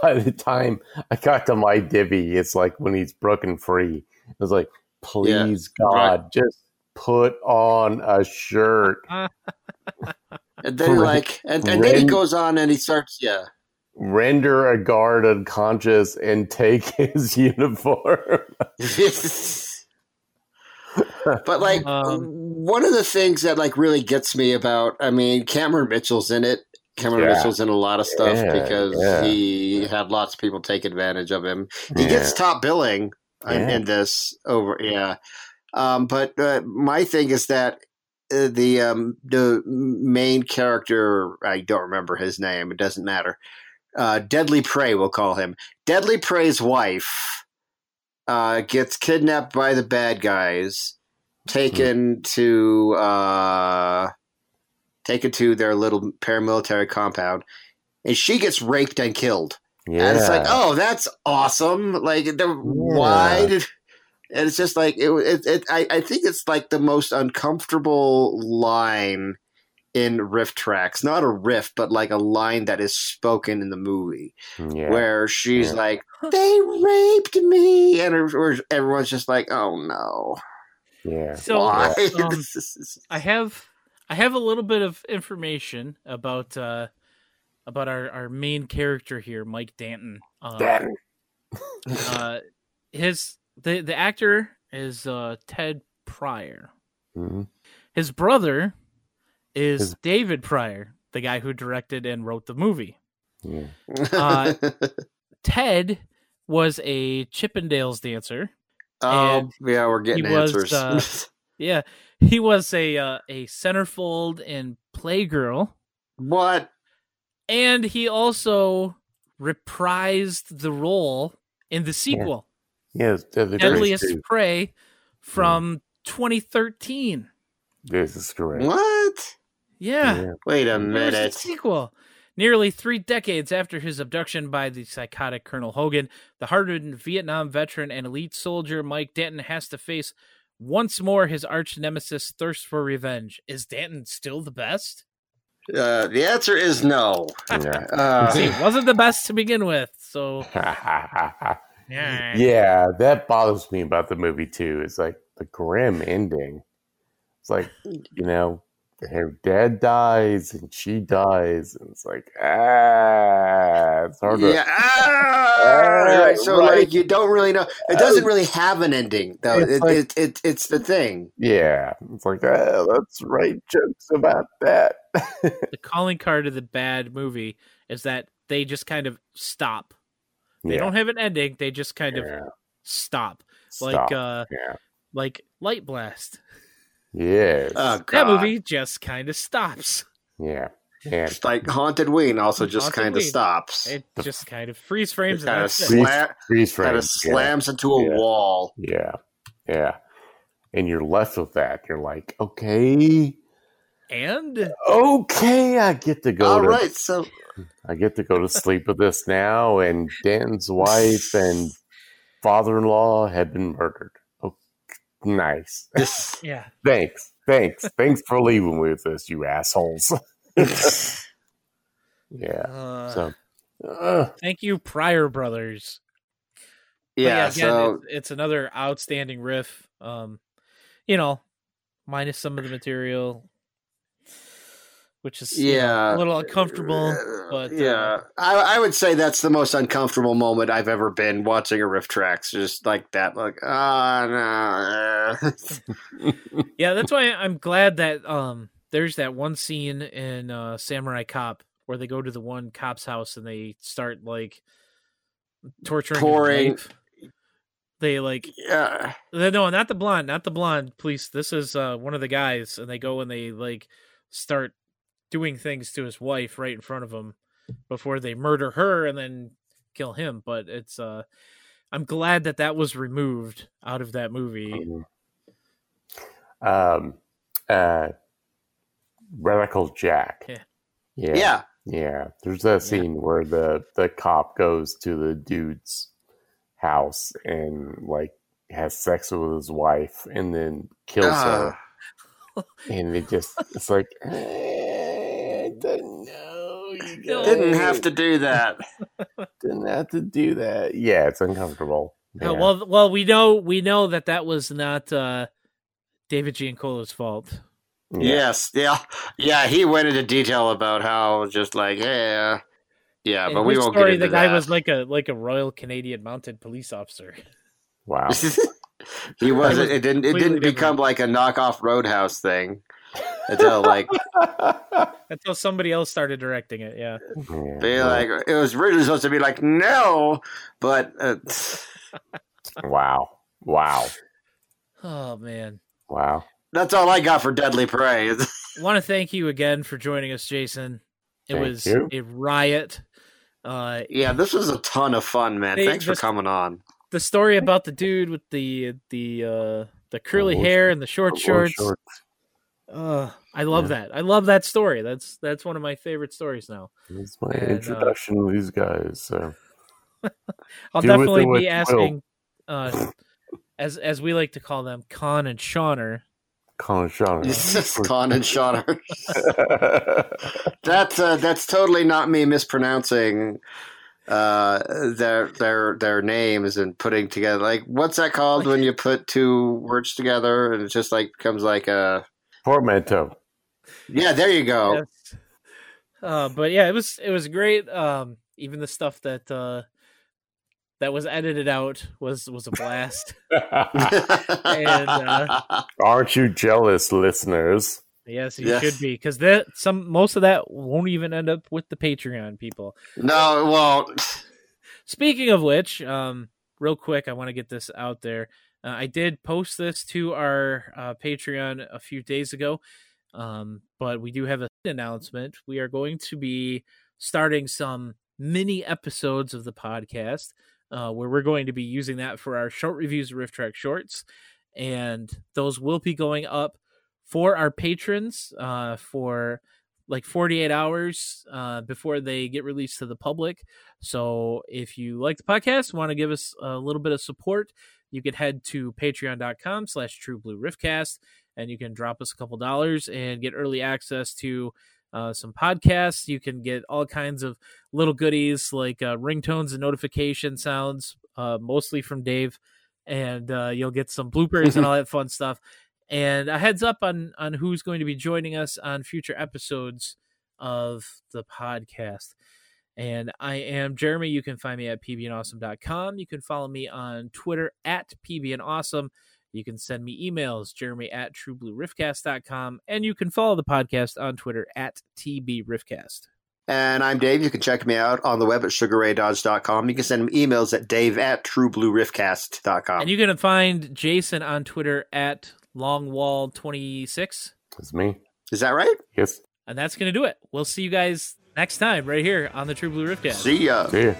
by the time I got to my divvy, it's like when he's broken free. It was like, please, God, right. just put on a shirt. and then Ren- like and, and then he goes on and he starts yeah Render a guard unconscious and take his uniform. but like Um, one of the things that like really gets me about I mean Cameron Mitchell's in it. Cameron Yeah. Mitchell's in a lot of stuff Yeah, because yeah. he had lots of people take advantage of him. He Yeah. gets top billing in, Yeah. in this over yeah. Um, but uh, my thing is that uh, the um, the main character I don't remember his name. It doesn't matter. Uh, Deadly Prey, we'll call him. Deadly Prey's wife uh, gets kidnapped by the bad guys, taken to uh, taken to their little paramilitary compound, and she gets raped and killed. yeah. And it's like, oh, that's awesome. Like, the, why did? And it's just like it. It. it I, I think it's like the most uncomfortable line in RiffTrax. Not a riff, but like a line that is spoken in the movie, yeah. where she's Yeah. like, "They raped me," and or- everyone's just like, "Oh no, yeah. So why?" um, I have I have a little bit of information about uh about our, our main character here, Mike Danton. Uh, Danton. uh his the the actor is uh Ted Prior. Mhm. His brother is His- David Prior, the guy who directed and wrote the movie. Yeah. Uh, Ted was a Chippendales dancer. oh yeah, we're getting he was, answers. uh, Yeah, he was a uh, a centerfold in Playgirl, what? and he also reprised the role in the sequel, Yeah, it's Deadly Deadliest too. Prey, from 2013. This is correct. What? Yeah. Yeah. Wait a There was a minute. sequel. Nearly three decades after his abduction by the psychotic Colonel Hogan, the hardened Vietnam veteran and elite soldier Mike Danton has to face once more his arch nemesis' thirst for revenge. Is Danton still the best? Uh, the answer is no. Yeah. Uh, See, wasn't the best to begin with. So, yeah. yeah, that bothers me about the movie too. It's like the grim ending. It's like, you know, her dad dies and she dies, and it's like, ah, it's hard to. yeah. Ah, Right, so right. like you don't really know. It doesn't really have an ending though. It's It, like- it, it, it's the thing. Yeah, it's like, ah, let's write jokes about that. The calling card of the bad movie is that they just kind of stop. They yeah, don't have an ending. They just kind of stop. Stop. Like, uh, yeah, like Light Blast. yes, Oh god. That movie just kind of stops. yeah, and It's like Haunted Ween also just kind of stops. It just kind of freeze frames and kind of that's it. Freeze- sla- freeze kind of frames. yeah. slams into a Yeah. wall. Yeah, yeah, and you're left with that. You're like, okay, And okay, I get to go All to right, so I get to go to sleep with this now, and Dan's wife and father-in-law have been murdered. Nice. this yeah, Thanks, thanks, thanks for leaving with us, you assholes. yeah. uh, So, uh, thank you, Prior Brothers. But yeah, again, so it's, it's another outstanding riff. Um, you know, minus some of the material, which is you know, yeah, a little uncomfortable. Uh, but, uh, yeah, I, I would say that's the most uncomfortable moment I've ever been watching a RiffTrax. Just like that, like ah no. Yeah, that's why I'm glad that um there's that one scene in uh Samurai Cop where they go to the one cop's house and they start like torturing Pouring-. They like yeah, no, not the blonde, not the blonde police. This is uh one of the guys and they go and they like start doing things to his wife right in front of him before they murder her and then kill him, but it's uh I'm glad that that was removed out of that movie. um, uh, Radical Jack. Yeah. Yeah. yeah, Yeah, there's that scene where the the cop goes to the dude's house and like has sex with his wife and then kills Ah. her, and it just it's like "Eh, I don't know, you didn't guys have to do that. didn't have to do that. Yeah, it's uncomfortable. Uh, Yeah. well, well, we know we know that that was not uh, David Giancola's fault. Yeah. Yes, yeah, yeah. He went into detail about how just like yeah, yeah, In but we his won't story, get into the guy that. was like a like a Royal Canadian Mounted Police officer. Wow. he wasn't. It didn't. It didn't become different. like a knockoff Roadhouse thing until like Until somebody else started directing it. Yeah. Yeah, be like it was originally supposed to be like no, but uh, wow, wow, Oh man. wow. that's all I got for Deadly Prey. Want to thank you again for joining us, Jason. It Thank was you. a riot. Uh, yeah, this was a ton of fun, man. Hey, Thanks for just- coming on. the story about the dude with the the uh, the curly Oh, hair and the short Or shorts. short- Uh, I love Yeah. that. I love that story. That's that's one of my favorite stories now. It's my And, uh, introduction to these guys. So I'll Do definitely be asking, uh, as as we like to call them, Con and Shauner. Colin Shaw. This is Con and Shauner. That's uh, that's totally not me mispronouncing uh, their their their names and putting together like what's that called when you put two words together and it just like becomes like a Portmanteau. yeah there you go Yes. Uh, but yeah, it was it was great. Um, even the stuff that uh, that was edited out was was a blast. And, uh, Aren't you jealous, listeners? yes, you Yes. should be because that some most of that won't even end up with the Patreon people. no it won't Speaking of which, um, real quick, I want to get this out there. Uh, I did post this to our uh, Patreon a few days ago, um, but we do have a announcement. We are going to be starting some mini episodes of the podcast uh, where we're going to be using that for our short reviews of RiffTrax shorts. and those will be going up for our patrons uh, for like 48 hours uh, before they get released to the public. So if you like the podcast, want to give us a little bit of support, you could head to patreon.com slash true blue riffcast and you can drop us a couple dollars and get early access to uh, some podcasts. You can get all kinds of little goodies like uh, ringtones and notification sounds, uh, mostly from Dave, and uh, you'll get some bloopers and all that fun stuff. And a heads up on on who's going to be joining us on future episodes of the podcast. And I am Jeremy. You can find me at pbandawesome.com. You can follow me on Twitter at pbandawesome. You can send me emails, jeremy at trueblueriffcast.com, and you can follow the podcast on Twitter at tbriffcast. And I'm Dave. You can check me out on the web at sugarraydodge.com. You can send me emails at dave at trueblueriffcast.com. And you can find Jason on Twitter at longwall26. It's me. Is that right? Yes. And that's going to do it. We'll see you guys next time right here on the True Blue Riffcast. See ya. See ya.